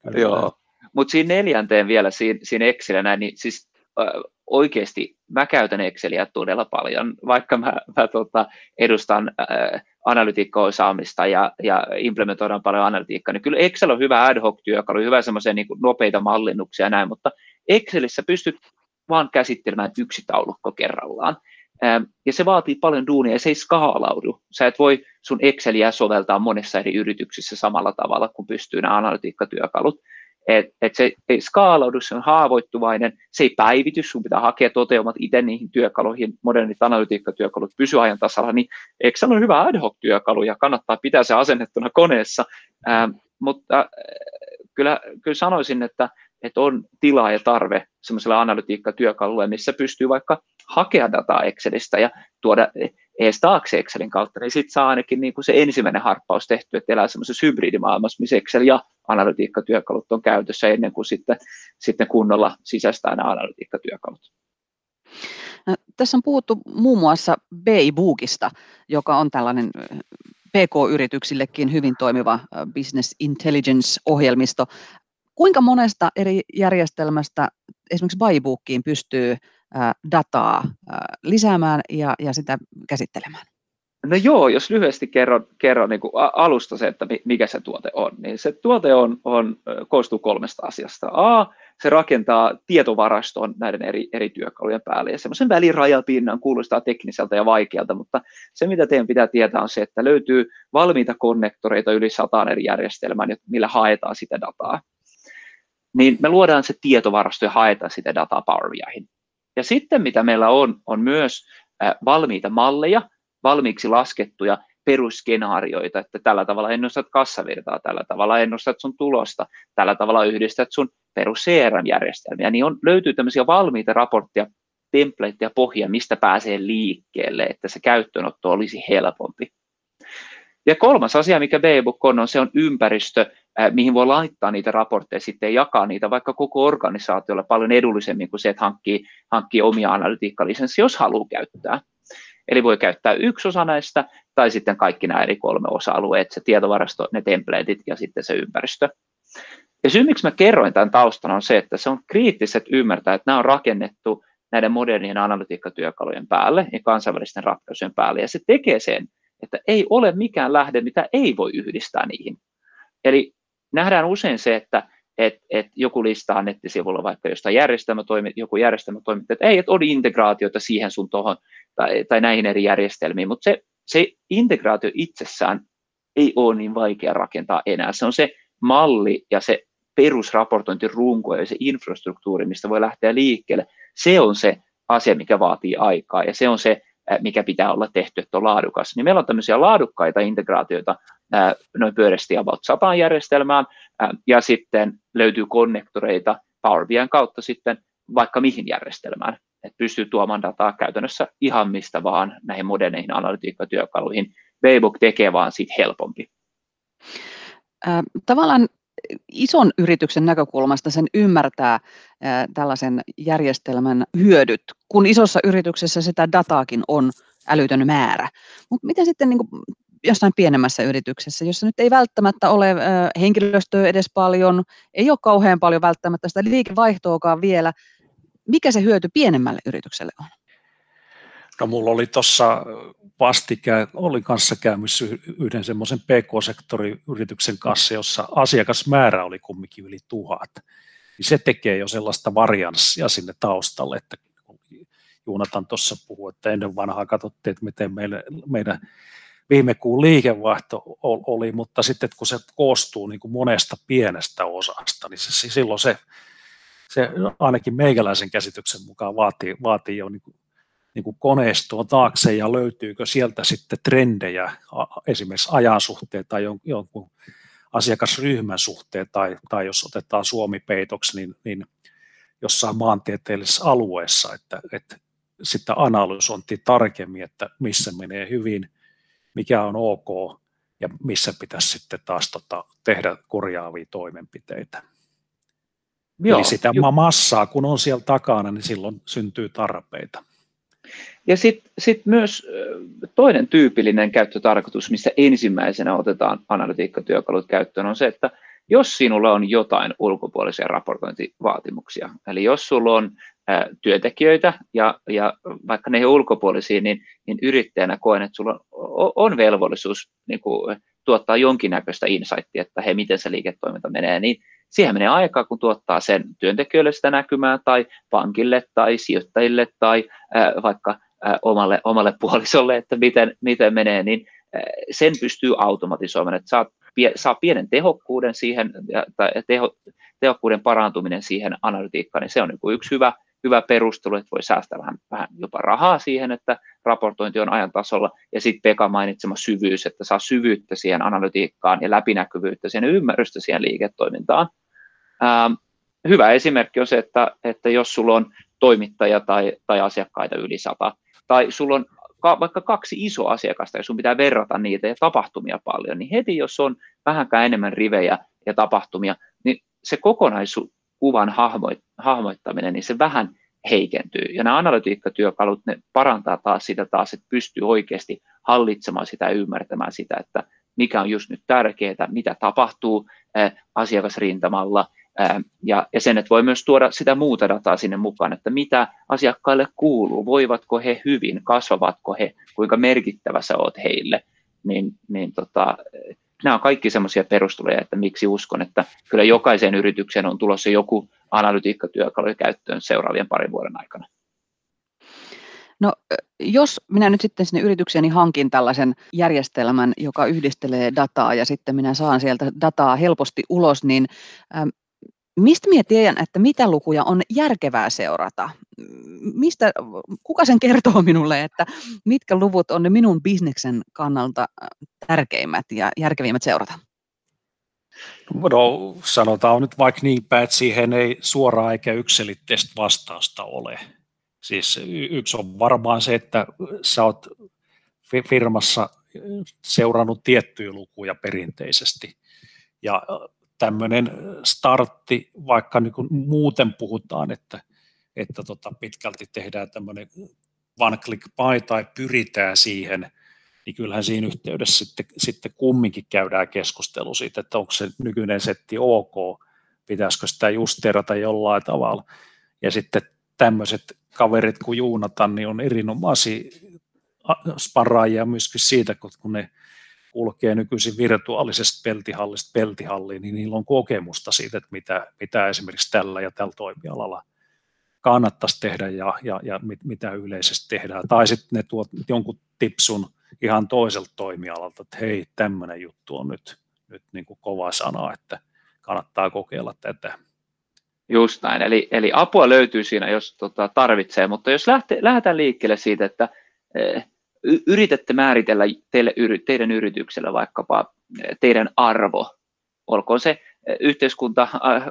Kyllä. Joo. Mutta siinä neljänteen vielä, siinä, siinä Excelillä näin, niin siis äh, oikeasti mä käytän Exceliä todella paljon, vaikka mä, mä tota, edustan äh, analytiikko-osaamista ja, ja implementoidaan paljon analytiikkaa, niin kyllä Excel on hyvä ad hoc työkalu, hyvä semmoisia niin nopeita mallinnuksia ja näin, mutta Excelissä pystyt vaan käsittelemään yksi taulukko kerrallaan. Ähm, ja se vaatii paljon duunia ja se ei skaalaudu. Sä et voi sun Exceliä soveltaa monessa eri yrityksissä samalla tavalla, kun pystyy nämä analytiikkatyökalut. että et se ei skaalaudu, se on haavoittuvainen, se ei päivity, sun pitää hakea toteumat itse niihin työkaluihin, modernit analytiikkatyökalut pysyä ajan tasalla, niin Excel on hyvä ad hoc-työkalu ja kannattaa pitää se asennettuna koneessa, ää, mutta ää, kyllä, kyllä sanoisin, että, että on tilaa ja tarve semmoiselle analytiikkatyökalulle, missä pystyy vaikka hakea dataa Excelistä ja tuoda edes taakse Excelin kautta, niin sitten saa ainakin niin kuin se ensimmäinen harppaus tehty, että elää semmoisessa hybridimaailmassa, missä Excel ja analytiikkatyökalut on käytössä ennen kuin sitten, sitten kunnolla sisäistää nämä analytiikkatyökalut. No, tässä on puhuttu muun muassa Baybookista, joka on tällainen PK-yrityksillekin hyvin toimiva business intelligence-ohjelmisto. Kuinka monesta eri järjestelmästä esimerkiksi Baybookiin pystyy dataa lisäämään ja, ja sitä käsittelemään? No joo, jos lyhyesti kerron, kerron niin kuin alusta se, että mikä se tuote on, niin se tuote on, on, koostuu kolmesta asiasta. A, se rakentaa tietovaraston näiden eri, eri työkalujen päälle, ja semmoisen välirajapinnan kuulostaa tekniseltä ja vaikealta, mutta se, mitä teidän pitää tietää, on se, että löytyy valmiita konnektoreita yli sataan eri järjestelmään, millä haetaan sitä dataa. Niin me luodaan se tietovarasto ja haetaan sitä dataa Power BIhin. Ja sitten mitä meillä on, on myös valmiita malleja, valmiiksi laskettuja perusskenaarioita, että tällä tavalla ennustat kassavirtaa, tällä tavalla ennustat sun tulosta, tällä tavalla yhdistät sun perus CRM-järjestelmiä, niin on, löytyy tämmöisiä valmiita raportteja, templateja, pohjia, mistä pääsee liikkeelle, että se käyttöönotto olisi helpompi. Ja kolmas asia, mikä B-Book on, on se on ympäristö, mihin voi laittaa niitä raportteja sitten ja jakaa niitä vaikka koko organisaatiolle paljon edullisemmin kuin se, että hankkii, hankkii omia analytiikkalisenssi, jos haluaa käyttää. Eli voi käyttää yksi osa näistä tai sitten kaikki nämä eri kolme osa-alueet, se tietovarasto, ne templateit ja sitten se ympäristö. Ja syy, miksi mä kerroin tämän taustan, on se, että se on kriittiset ymmärtää, että nämä on rakennettu näiden modernien analytiikkatyökalujen päälle ja kansainvälisten ratkaisujen päälle. Ja se tekee sen, että ei ole mikään lähde, mitä ei voi yhdistää niihin. Eli nähdään usein se, että et, et joku listaa nettisivulla vaikka jostain järjestelmätoimi, joku järjestelmätoimittaja, että ei, että on integraatioita siihen sun tuohon tai, tai näihin eri järjestelmiin, mutta se, se integraatio itsessään ei ole niin vaikea rakentaa enää. Se on se malli ja se perusraportointirunko ja se infrastruktuuri, mistä voi lähteä liikkeelle, se on se asia, mikä vaatii aikaa ja se on se, mikä pitää olla tehty, että on laadukas. Niin meillä on tämmöisiä laadukkaita integraatioita noin pyöreästi about 100 järjestelmään, ja sitten löytyy konnektoreita Power BIn kautta sitten vaikka mihin järjestelmään, että pystyy tuomaan dataa käytännössä ihan mistä vaan näihin moderneihin analytiikkatyökaluihin. Waybook tekee vaan siitä helpompi. Tavallaan ison yrityksen näkökulmasta sen ymmärtää tällaisen järjestelmän hyödyt, kun isossa yrityksessä sitä dataakin on älytön määrä. Mutta miten sitten niin jossain pienemmässä yrityksessä, jossa nyt ei välttämättä ole henkilöstöä edes paljon, ei ole kauhean paljon välttämättä sitä liikevaihtoakaan vielä. Mikä se hyöty pienemmälle yritykselle on? No mulla oli tuossa vastikään, olin kanssa käymässä yhden semmoisen PK-sektoriyrityksen kanssa, jossa asiakasmäärä oli kumminkin yli tuhat. Niin se tekee jo sellaista varianssia sinne taustalle, että Juunatan tuossa puhui, että ennen vanhaa katsottiin, että miten meille, meidän viime kuun liikevaihto oli, mutta sitten kun se koostuu niin kuin monesta pienestä osasta, niin se, silloin se, se ainakin meikäläisen käsityksen mukaan vaatii, vaatii jo niin kuin, niin kuin koneistoa taakse ja löytyykö sieltä sitten trendejä, esimerkiksi ajan suhteen tai jonkun asiakasryhmän suhteen, tai, tai jos otetaan Suomi peitoksi, niin, niin jossain maantieteellisessä alueessa, että, että sitä analysointia tarkemmin, että missä menee hyvin – mikä on ok ja missä pitäisi sitten taas tota, tehdä korjaavia toimenpiteitä. Joo, Eli sitä ju- massaa, kun on siellä takana, niin silloin syntyy tarpeita. Ja sitten sit myös toinen tyypillinen käyttötarkoitus, missä ensimmäisenä otetaan analytiikkatyökalut käyttöön, on se, että jos sinulla on jotain ulkopuolisia raportointivaatimuksia, eli jos sulla on työntekijöitä ja, ja vaikka ne ei ole ulkopuolisia, niin, niin yrittäjänä koen, että sulla on, on velvollisuus niin kuin, tuottaa jonkinnäköistä insightia, että hei, miten se liiketoiminta menee, niin siihen menee aikaa, kun tuottaa sen työntekijöille sitä näkymää tai pankille tai sijoittajille tai ää, vaikka ää, omalle, omalle puolisolle, että miten, miten menee, niin ää, sen pystyy automatisoimaan, että saat saa pienen tehokkuuden siihen, tai teho, tehokkuuden parantuminen siihen analytiikkaan, niin se on niin yksi hyvä, hyvä perustelu, että voi säästää vähän, vähän jopa rahaa siihen, että raportointi on ajan tasolla, ja sitten Pekka mainitsema syvyys, että saa syvyyttä siihen analytiikkaan ja läpinäkyvyyttä, siihen ymmärrystä siihen liiketoimintaan. Ähm, hyvä esimerkki on se, että, että jos sulla on toimittaja tai, tai asiakkaita yli sata, tai sulla on ka, vaikka kaksi isoa asiakasta, ja sun pitää verrata niitä ja tapahtumia paljon, niin heti jos on vähänkään enemmän rivejä ja tapahtumia, niin se kokonaiskuvan hahmoit, hahmoittaminen, niin se vähän heikentyy. Ja nämä analytiikkatyökalut, ne parantaa taas sitä taas, että pystyy oikeasti hallitsemaan sitä ja ymmärtämään sitä, että mikä on just nyt tärkeää, mitä tapahtuu äh, asiakasrintamalla, ja, ja sen, että voi myös tuoda sitä muuta dataa sinne mukaan, että mitä asiakkaille kuuluu, voivatko he hyvin, kasvavatko he, kuinka merkittävä sä oot heille, niin, niin tota, nämä on kaikki semmoisia perusteluja, että miksi uskon, että kyllä jokaiseen yritykseen on tulossa joku analytiikkatyökalu käyttöön seuraavien parin vuoden aikana. No, jos minä nyt sitten sinne yritykseeni hankin tällaisen järjestelmän, joka yhdistelee dataa ja sitten minä saan sieltä dataa helposti ulos, niin Mistä minä tiedän, että mitä lukuja on järkevää seurata? Mistä, kuka sen kertoo minulle, että mitkä luvut on ne minun bisneksen kannalta äh, tärkeimmät ja järkevimmät seurata? No, sanotaan nyt vaikka niin päin, että siihen ei suoraan eikä yksilitteistä vastausta ole. Siis yksi on varmaan se, että sä oot firmassa seurannut tiettyjä lukuja perinteisesti. Ja tämmöinen startti, vaikka niin kuin muuten puhutaan, että, että tota pitkälti tehdään tämmöinen one click buy tai pyritään siihen, niin kyllähän siinä yhteydessä sitten, sitten kumminkin käydään keskustelu siitä, että onko se nykyinen setti ok, pitäisikö sitä justeerata jollain tavalla. Ja sitten tämmöiset kaverit kuin Juunatan, niin on erinomaisia sparraajia myöskin siitä, kun ne kulkee nykyisin virtuaalisesta peltihallista peltihalliin, niin niillä on kokemusta siitä, että mitä, mitä esimerkiksi tällä ja tällä toimialalla kannattaisi tehdä ja, ja, ja mit, mitä yleisesti tehdään. Tai sitten ne tuot jonkun tipsun ihan toiselta toimialalta, että hei, tämmöinen juttu on nyt, nyt niin kuin kova sana, että kannattaa kokeilla tätä. Just näin, eli, eli apua löytyy siinä, jos tota, tarvitsee, mutta jos lähte, lähdetään liikkeelle siitä, että eh, yritätte määritellä teille, teidän yrityksellä vaikkapa eh, teidän arvo, olkoon se eh, yhteiskunta,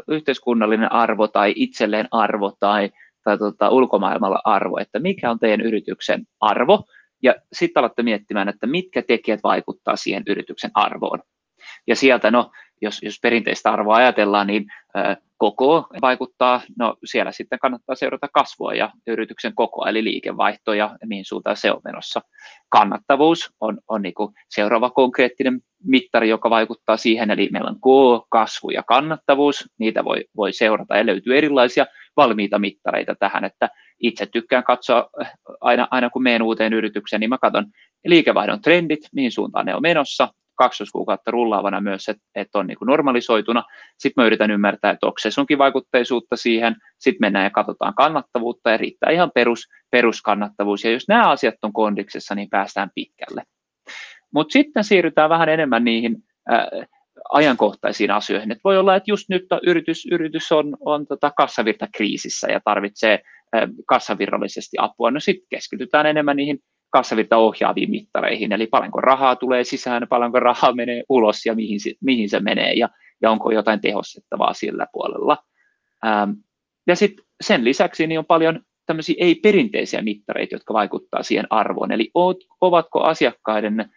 yhteiskunnallinen arvo tai itselleen arvo tai, tai tota, ulkomaailmalla arvo, että mikä on teidän yrityksen arvo, ja sitten alatte miettimään, että mitkä tekijät vaikuttaa siihen yrityksen arvoon. Ja sieltä, no, jos, jos perinteistä arvoa ajatellaan, niin koko vaikuttaa, no siellä sitten kannattaa seurata kasvua ja yrityksen koko, eli liikevaihto ja mihin suuntaan se on menossa. Kannattavuus on, on niin seuraava konkreettinen mittari, joka vaikuttaa siihen, eli meillä on K, kasvu ja kannattavuus, niitä voi, voi seurata ja löytyy erilaisia valmiita mittareita tähän, että itse tykkään katsoa aina, aina kun menen uuteen yritykseen, niin mä katson liikevaihdon trendit, mihin suuntaan ne on menossa, kuukautta rullaavana myös, että, että on niin kuin normalisoituna. Sitten mä yritän ymmärtää, että onko se sunkin vaikutteisuutta siihen. Sitten mennään ja katsotaan kannattavuutta ja riittää ihan perus, peruskannattavuus. Ja jos nämä asiat on kondiksessa, niin päästään pitkälle. Mutta sitten siirrytään vähän enemmän niihin äh, ajankohtaisiin asioihin. Et voi olla, että just nyt yritys, yritys on, on tota kassavirta kriisissä ja tarvitsee äh, kassavirrallisesti apua. No sitten keskitytään enemmän niihin kassavirta ohjaaviin mittareihin, eli paljonko rahaa tulee sisään, paljonko rahaa menee ulos ja mihin se, mihin se menee ja, ja onko jotain tehostettavaa sillä puolella. Ähm, ja sitten sen lisäksi niin on paljon tämmöisiä ei-perinteisiä mittareita, jotka vaikuttaa siihen arvoon, eli ovatko asiakkaiden äh,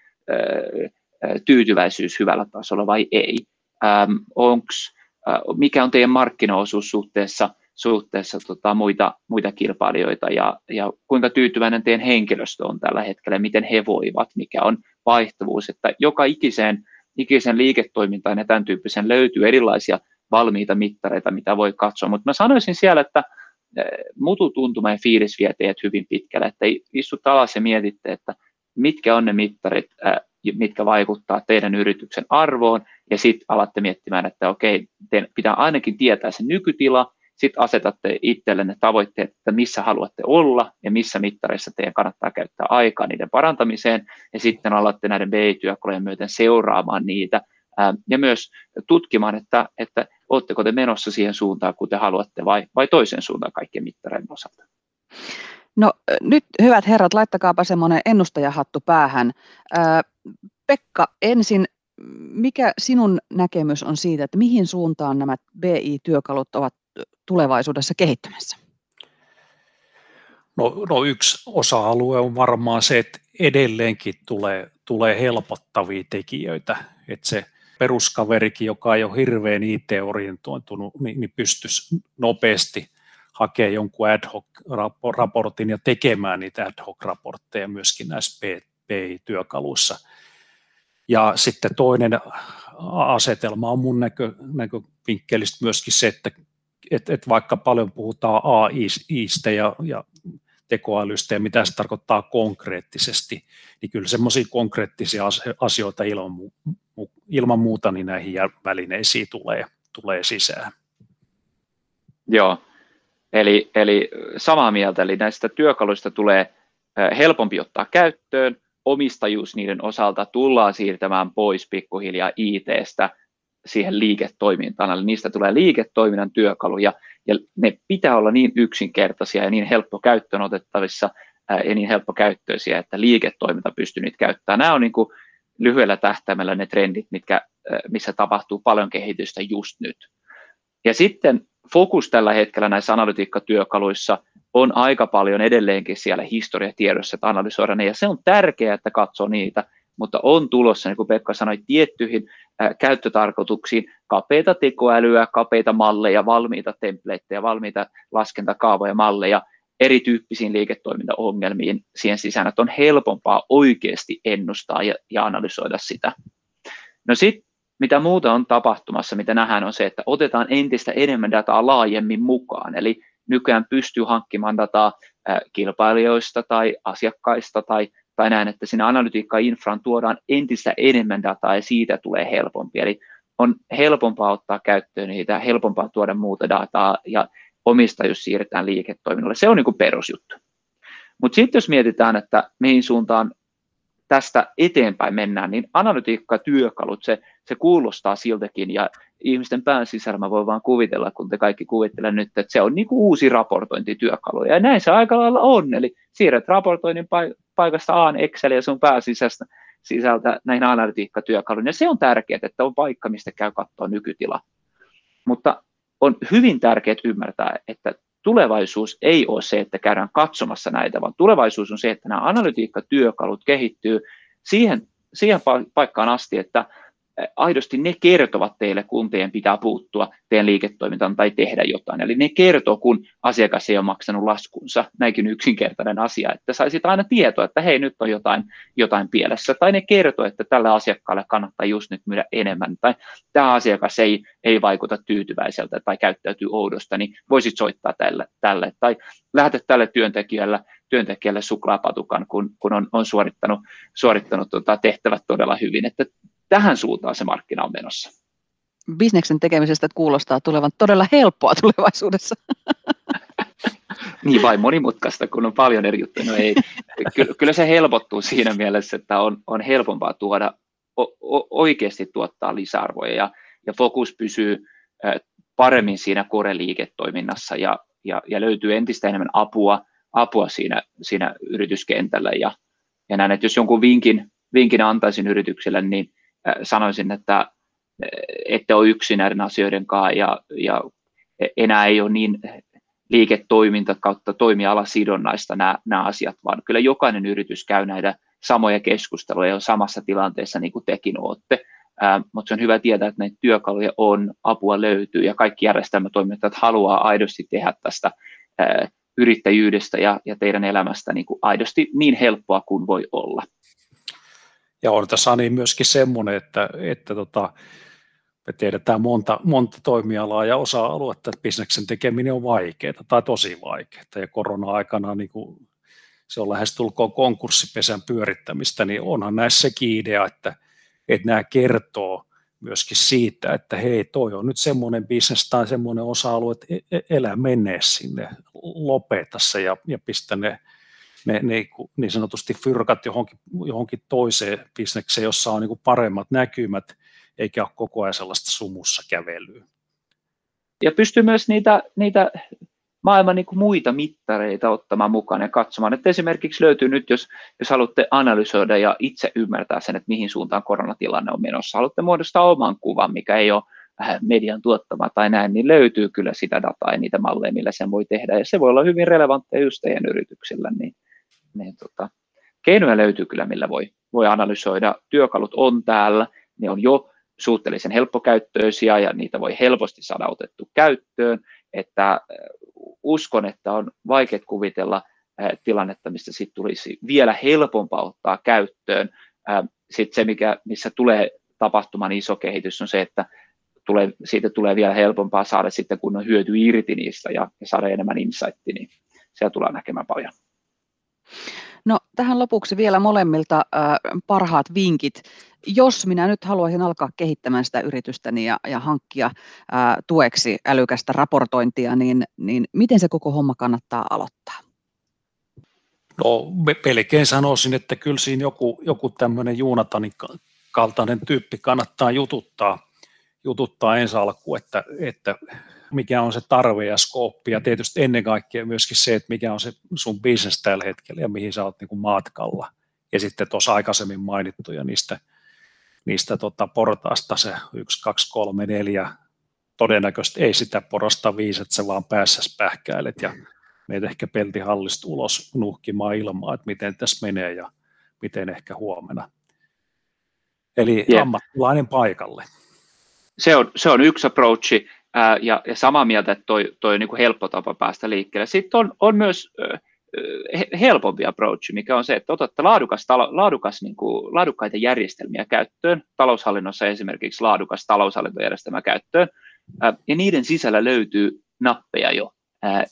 tyytyväisyys hyvällä tasolla vai ei. Ähm, onks, äh, mikä on teidän markkinaosuus suhteessa suhteessa tota, muita, muita kilpailijoita ja, ja kuinka tyytyväinen teidän henkilöstö on tällä hetkellä, miten he voivat, mikä on vaihtuvuus, että joka ikiseen, ikisen liiketoimintaan ja tämän tyyppisen löytyy erilaisia valmiita mittareita, mitä voi katsoa, mutta mä sanoisin siellä, että eh, mututuntuma ja fiilis vie teidät hyvin pitkälle, että istut alas ja mietitte, että mitkä on ne mittarit, eh, mitkä vaikuttaa teidän yrityksen arvoon, ja sitten alatte miettimään, että okei, teidän pitää ainakin tietää se nykytila, sitten asetatte itsellenne tavoitteet, että missä haluatte olla ja missä mittareissa teidän kannattaa käyttää aikaa niiden parantamiseen, ja sitten alatte näiden B-työkalujen myöten seuraamaan niitä ja myös tutkimaan, että, että oletteko te menossa siihen suuntaan, kun te haluatte, vai, vai toiseen suuntaan kaikkien mittareiden osalta. No nyt hyvät herrat, laittakaapa semmoinen ennustajahattu päähän. Pekka, ensin, mikä sinun näkemys on siitä, että mihin suuntaan nämä BI-työkalut ovat tulevaisuudessa kehittymässä? No, no yksi osa-alue on varmaan se, että edelleenkin tulee, tulee helpottavia tekijöitä, että se peruskaverikin, joka ei ole hirveän IT-orientoitunut, niin, niin pystyisi nopeasti hakemaan jonkun ad hoc-raportin ja tekemään niitä ad hoc-raportteja myöskin näissä PI-työkaluissa. Ja sitten toinen asetelma on mun näkö, näkövinkkelistä myöskin se, että et, et vaikka paljon puhutaan AIista ja, ja tekoälystä ja mitä se tarkoittaa konkreettisesti, niin kyllä semmoisia konkreettisia asioita ilman, ilman muuta niin näihin välineisiin tulee, tulee sisään. Joo, eli, eli samaa mieltä, eli näistä työkaluista tulee helpompi ottaa käyttöön, omistajuus niiden osalta tullaan siirtämään pois pikkuhiljaa IT-stä siihen liiketoimintaan, eli niistä tulee liiketoiminnan työkaluja, ja ne pitää olla niin yksinkertaisia ja niin helppo käyttöön otettavissa ja niin helppo käyttöisiä, että liiketoiminta pystyy niitä käyttämään. Nämä on niin kuin lyhyellä tähtäimellä ne trendit, mitkä, missä tapahtuu paljon kehitystä just nyt. Ja sitten fokus tällä hetkellä näissä analytiikkatyökaluissa on aika paljon edelleenkin siellä historiatiedossa, että analysoida ne, ja se on tärkeää, että katsoo niitä, mutta on tulossa, niin kuin Pekka sanoi, tiettyihin käyttötarkoituksiin kapeita tekoälyä, kapeita malleja, valmiita templateja, valmiita laskentakaavoja, malleja, erityyppisiin liiketoimintaongelmiin siihen sisään, että on helpompaa oikeasti ennustaa ja, ja analysoida sitä. No sitten mitä muuta on tapahtumassa, mitä nähdään, on se, että otetaan entistä enemmän dataa laajemmin mukaan. Eli nykyään pystyy hankkimaan dataa kilpailijoista tai asiakkaista tai, tai näin, että siinä analytiikka-infraan tuodaan entistä enemmän dataa ja siitä tulee helpompi. Eli on helpompaa ottaa käyttöön niitä, helpompaa tuoda muuta dataa ja omistajuus siirretään liiketoiminnalle. Se on niin kuin perusjuttu. Mutta sitten jos mietitään, että mihin suuntaan tästä eteenpäin mennään, niin analytiikkatyökalut, se, se kuulostaa siltäkin, ja ihmisten pään sisällä mä voin vaan kuvitella, kun te kaikki kuvittele nyt, että se on niin kuin uusi raportointityökalu, ja näin se aika lailla on, eli siirrät raportoinnin paikasta A Excel ja sun pääsisästä sisältä näihin analytiikkatyökaluihin, ja se on tärkeää, että on paikka, mistä käy katsoa nykytila. Mutta on hyvin tärkeää ymmärtää, että tulevaisuus ei ole se, että käydään katsomassa näitä, vaan tulevaisuus on se, että nämä analytiikkatyökalut kehittyy siihen, siihen paikkaan asti, että aidosti ne kertovat teille, kun teidän pitää puuttua teidän liiketoimintaan tai tehdä jotain. Eli ne kertoo, kun asiakas ei ole maksanut laskunsa. Näinkin yksinkertainen asia, että saisit aina tietoa, että hei, nyt on jotain, jotain pielessä. Tai ne kertoo, että tälle asiakkaalle kannattaa just nyt myydä enemmän. Tai tämä asiakas ei, ei vaikuta tyytyväiseltä tai käyttäytyy oudosta, niin voisit soittaa tälle. tälle. Tai lähetä tälle työntekijälle, työntekijälle suklaapatukan, kun, kun on, on suorittanut, suorittanut tota tehtävät todella hyvin. Että tähän suuntaan se markkina on menossa. Bisneksen tekemisestä kuulostaa tulevan todella helppoa tulevaisuudessa. niin vai monimutkaista, kun on paljon eri juttuja. No ei. Kyllä se helpottuu siinä mielessä, että on, on helpompaa tuoda, o, o, oikeasti tuottaa lisäarvoja ja, ja fokus pysyy paremmin siinä koreliiketoiminnassa ja, ja, ja löytyy entistä enemmän apua, apua siinä, siinä yrityskentällä. Ja, ja näin, että jos jonkun vinkin, vinkin antaisin yritykselle, niin sanoisin, että ette ole yksin näiden asioiden kanssa ja, ja enää ei ole niin liiketoiminta kautta toimialasidonnaista nämä, nämä asiat, vaan kyllä jokainen yritys käy näitä samoja keskusteluja ja on samassa tilanteessa niin kuin tekin olette. Ää, mutta se on hyvä tietää, että näitä työkaluja on, apua löytyy ja kaikki järjestelmätoimittajat haluaa aidosti tehdä tästä ää, yrittäjyydestä ja, ja teidän elämästä niin kuin aidosti niin helppoa kuin voi olla. Ja on tässä Ani myöskin semmoinen, että, että tota, me tiedetään monta, monta toimialaa ja osa-aluetta, että bisneksen tekeminen on vaikeaa tai tosi vaikeaa. Ja korona-aikana niin kuin se on lähestulkoon konkurssipesän pyörittämistä, niin onhan näissä idea, että, että nämä kertoo myöskin siitä, että hei, toi on nyt semmoinen bisnes tai semmoinen osa-alue, että e, e, elä menee sinne, lopeta se ja, ja pistä ne ne, ne niin sanotusti fyrkat johonkin, johonkin toiseen bisnekseen, jossa on niin paremmat näkymät eikä ole koko ajan sellaista sumussa kävelyä. Ja pystyy myös niitä, niitä maailman niin kuin muita mittareita ottamaan mukaan ja katsomaan. Että esimerkiksi löytyy nyt, jos, jos haluatte analysoida ja itse ymmärtää sen, että mihin suuntaan koronatilanne on menossa, haluatte muodostaa oman kuvan, mikä ei ole median tuottama tai näin, niin löytyy kyllä sitä dataa ja niitä malleja, millä sen voi tehdä. Ja se voi olla hyvin relevantteja just teidän yrityksillä. Niin, niin tota, keinoja löytyy kyllä, millä voi, voi analysoida. Työkalut on täällä, ne on jo suhteellisen helppokäyttöisiä ja niitä voi helposti saada otettu käyttöön. Että uskon, että on vaikea kuvitella tilannetta, mistä sitten tulisi vielä helpompaa ottaa käyttöön. Sitten se, mikä, missä tulee tapahtumaan iso kehitys, on se, että tulee, siitä tulee vielä helpompaa saada sitten kunnon hyöty irti niistä ja, ja saada enemmän insightia, niin siellä tulee näkemään paljon. No tähän lopuksi vielä molemmilta parhaat vinkit. Jos minä nyt haluaisin alkaa kehittämään sitä yritystäni ja, ja hankkia äh, tueksi älykästä raportointia, niin, niin miten se koko homma kannattaa aloittaa? No pelkein sanoisin, että kyllä siinä joku, joku tämmöinen Juunatanin kaltainen tyyppi kannattaa jututtaa, jututtaa ensi alkuun, että, että mikä on se tarve ja skooppi ja tietysti ennen kaikkea myöskin se, että mikä on se sun business tällä hetkellä ja mihin sä oot niin kuin matkalla. Ja sitten tuossa aikaisemmin mainittuja niistä, niistä tota portaasta se 1, 2, 3, 4, todennäköisesti ei sitä porasta viisi, että sä vaan päässäs pähkäilet ja meitä ehkä peltihallista ulos nuhkimaan ilmaa, että miten tässä menee ja miten ehkä huomenna. Eli yeah. ammattilainen paikalle. Se on, se on yksi approachi ää, ja, ja samaa mieltä, että toi, toi on niin kuin helppo tapa päästä liikkeelle. Sitten on, on myös äh, helpompi approach, mikä on se, että otatte laadukas, laadukas, niin kuin, laadukkaita järjestelmiä käyttöön, taloushallinnossa esimerkiksi laadukas taloushallintojärjestelmä käyttöön, ää, ja niiden sisällä löytyy nappeja jo,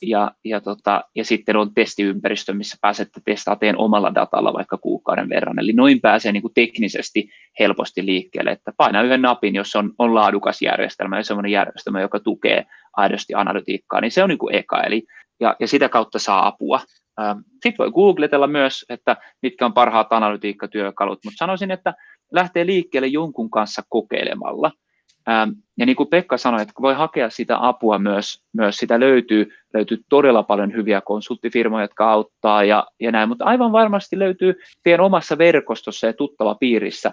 ja, ja, tota, ja sitten on testiympäristö, missä pääsette testaamaan teidän omalla datalla vaikka kuukauden verran. Eli noin pääsee niin kuin teknisesti helposti liikkeelle, että paina yhden napin, jos on, on laadukas järjestelmä ja sellainen järjestelmä, joka tukee aidosti analytiikkaa, niin se on niin kuin eka. Eli, ja, ja sitä kautta saa apua. Sitten voi googletella myös, että mitkä on parhaat analytiikkatyökalut, mutta sanoisin, että lähtee liikkeelle jonkun kanssa kokeilemalla – ja niin kuin Pekka sanoi, että voi hakea sitä apua myös, myös sitä löytyy, löytyy todella paljon hyviä konsulttifirmoja, jotka auttaa ja, ja näin, mutta aivan varmasti löytyy teidän omassa verkostossa ja tuttava piirissä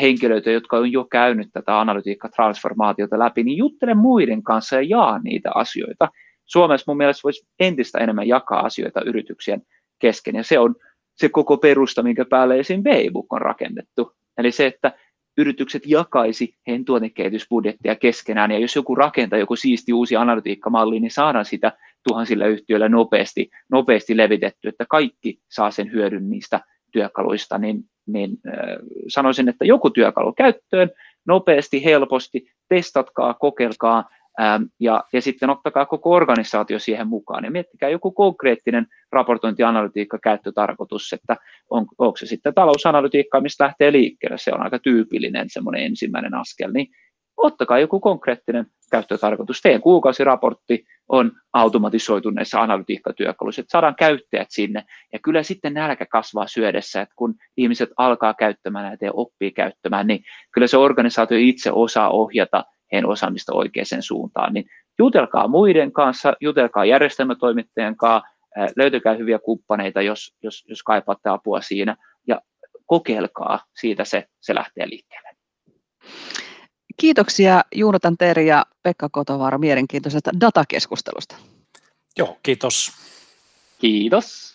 henkilöitä, jotka on jo käynyt tätä analytiikka-transformaatiota läpi, niin juttele muiden kanssa ja jaa niitä asioita. Suomessa mun mielestä voisi entistä enemmän jakaa asioita yrityksien kesken, ja se on se koko perusta, minkä päälle esim. B-book on rakennettu. Eli se, että yritykset jakaisi heidän tuotekehitysbudjettia keskenään, ja jos joku rakentaa joku siisti uusi analytiikkamalli, niin saadaan sitä tuhansilla yhtiöillä nopeasti, nopeasti levitetty, että kaikki saa sen hyödyn niistä työkaluista, niin, niin äh, sanoisin, että joku työkalu käyttöön, nopeasti, helposti, testatkaa, kokeilkaa, Ähm, ja, ja sitten ottakaa koko organisaatio siihen mukaan ja miettikää joku konkreettinen raportointianalytiikka käyttötarkoitus, että on, onko se sitten talousanalytiikka, mistä lähtee liikkeelle, se on aika tyypillinen semmoinen ensimmäinen askel, niin ottakaa joku konkreettinen käyttötarkoitus. Teidän kuukausiraportti on automatisoitu näissä analytiikkatyökaluissa, että saadaan käyttäjät sinne. Ja kyllä sitten nälkä kasvaa syödessä, että kun ihmiset alkaa käyttämään näitä ja oppii käyttämään, niin kyllä se organisaatio itse osaa ohjata heidän osaamista oikeaan suuntaan, niin jutelkaa muiden kanssa, jutelkaa järjestelmätoimittajien kanssa, löytykää hyviä kumppaneita, jos, jos, jos kaipaatte apua siinä, ja kokeilkaa, siitä se, se lähtee liikkeelle. Kiitoksia Juunatan Teeri ja Pekka Kotovaara mielenkiintoisesta datakeskustelusta. Joo, kiitos. Kiitos.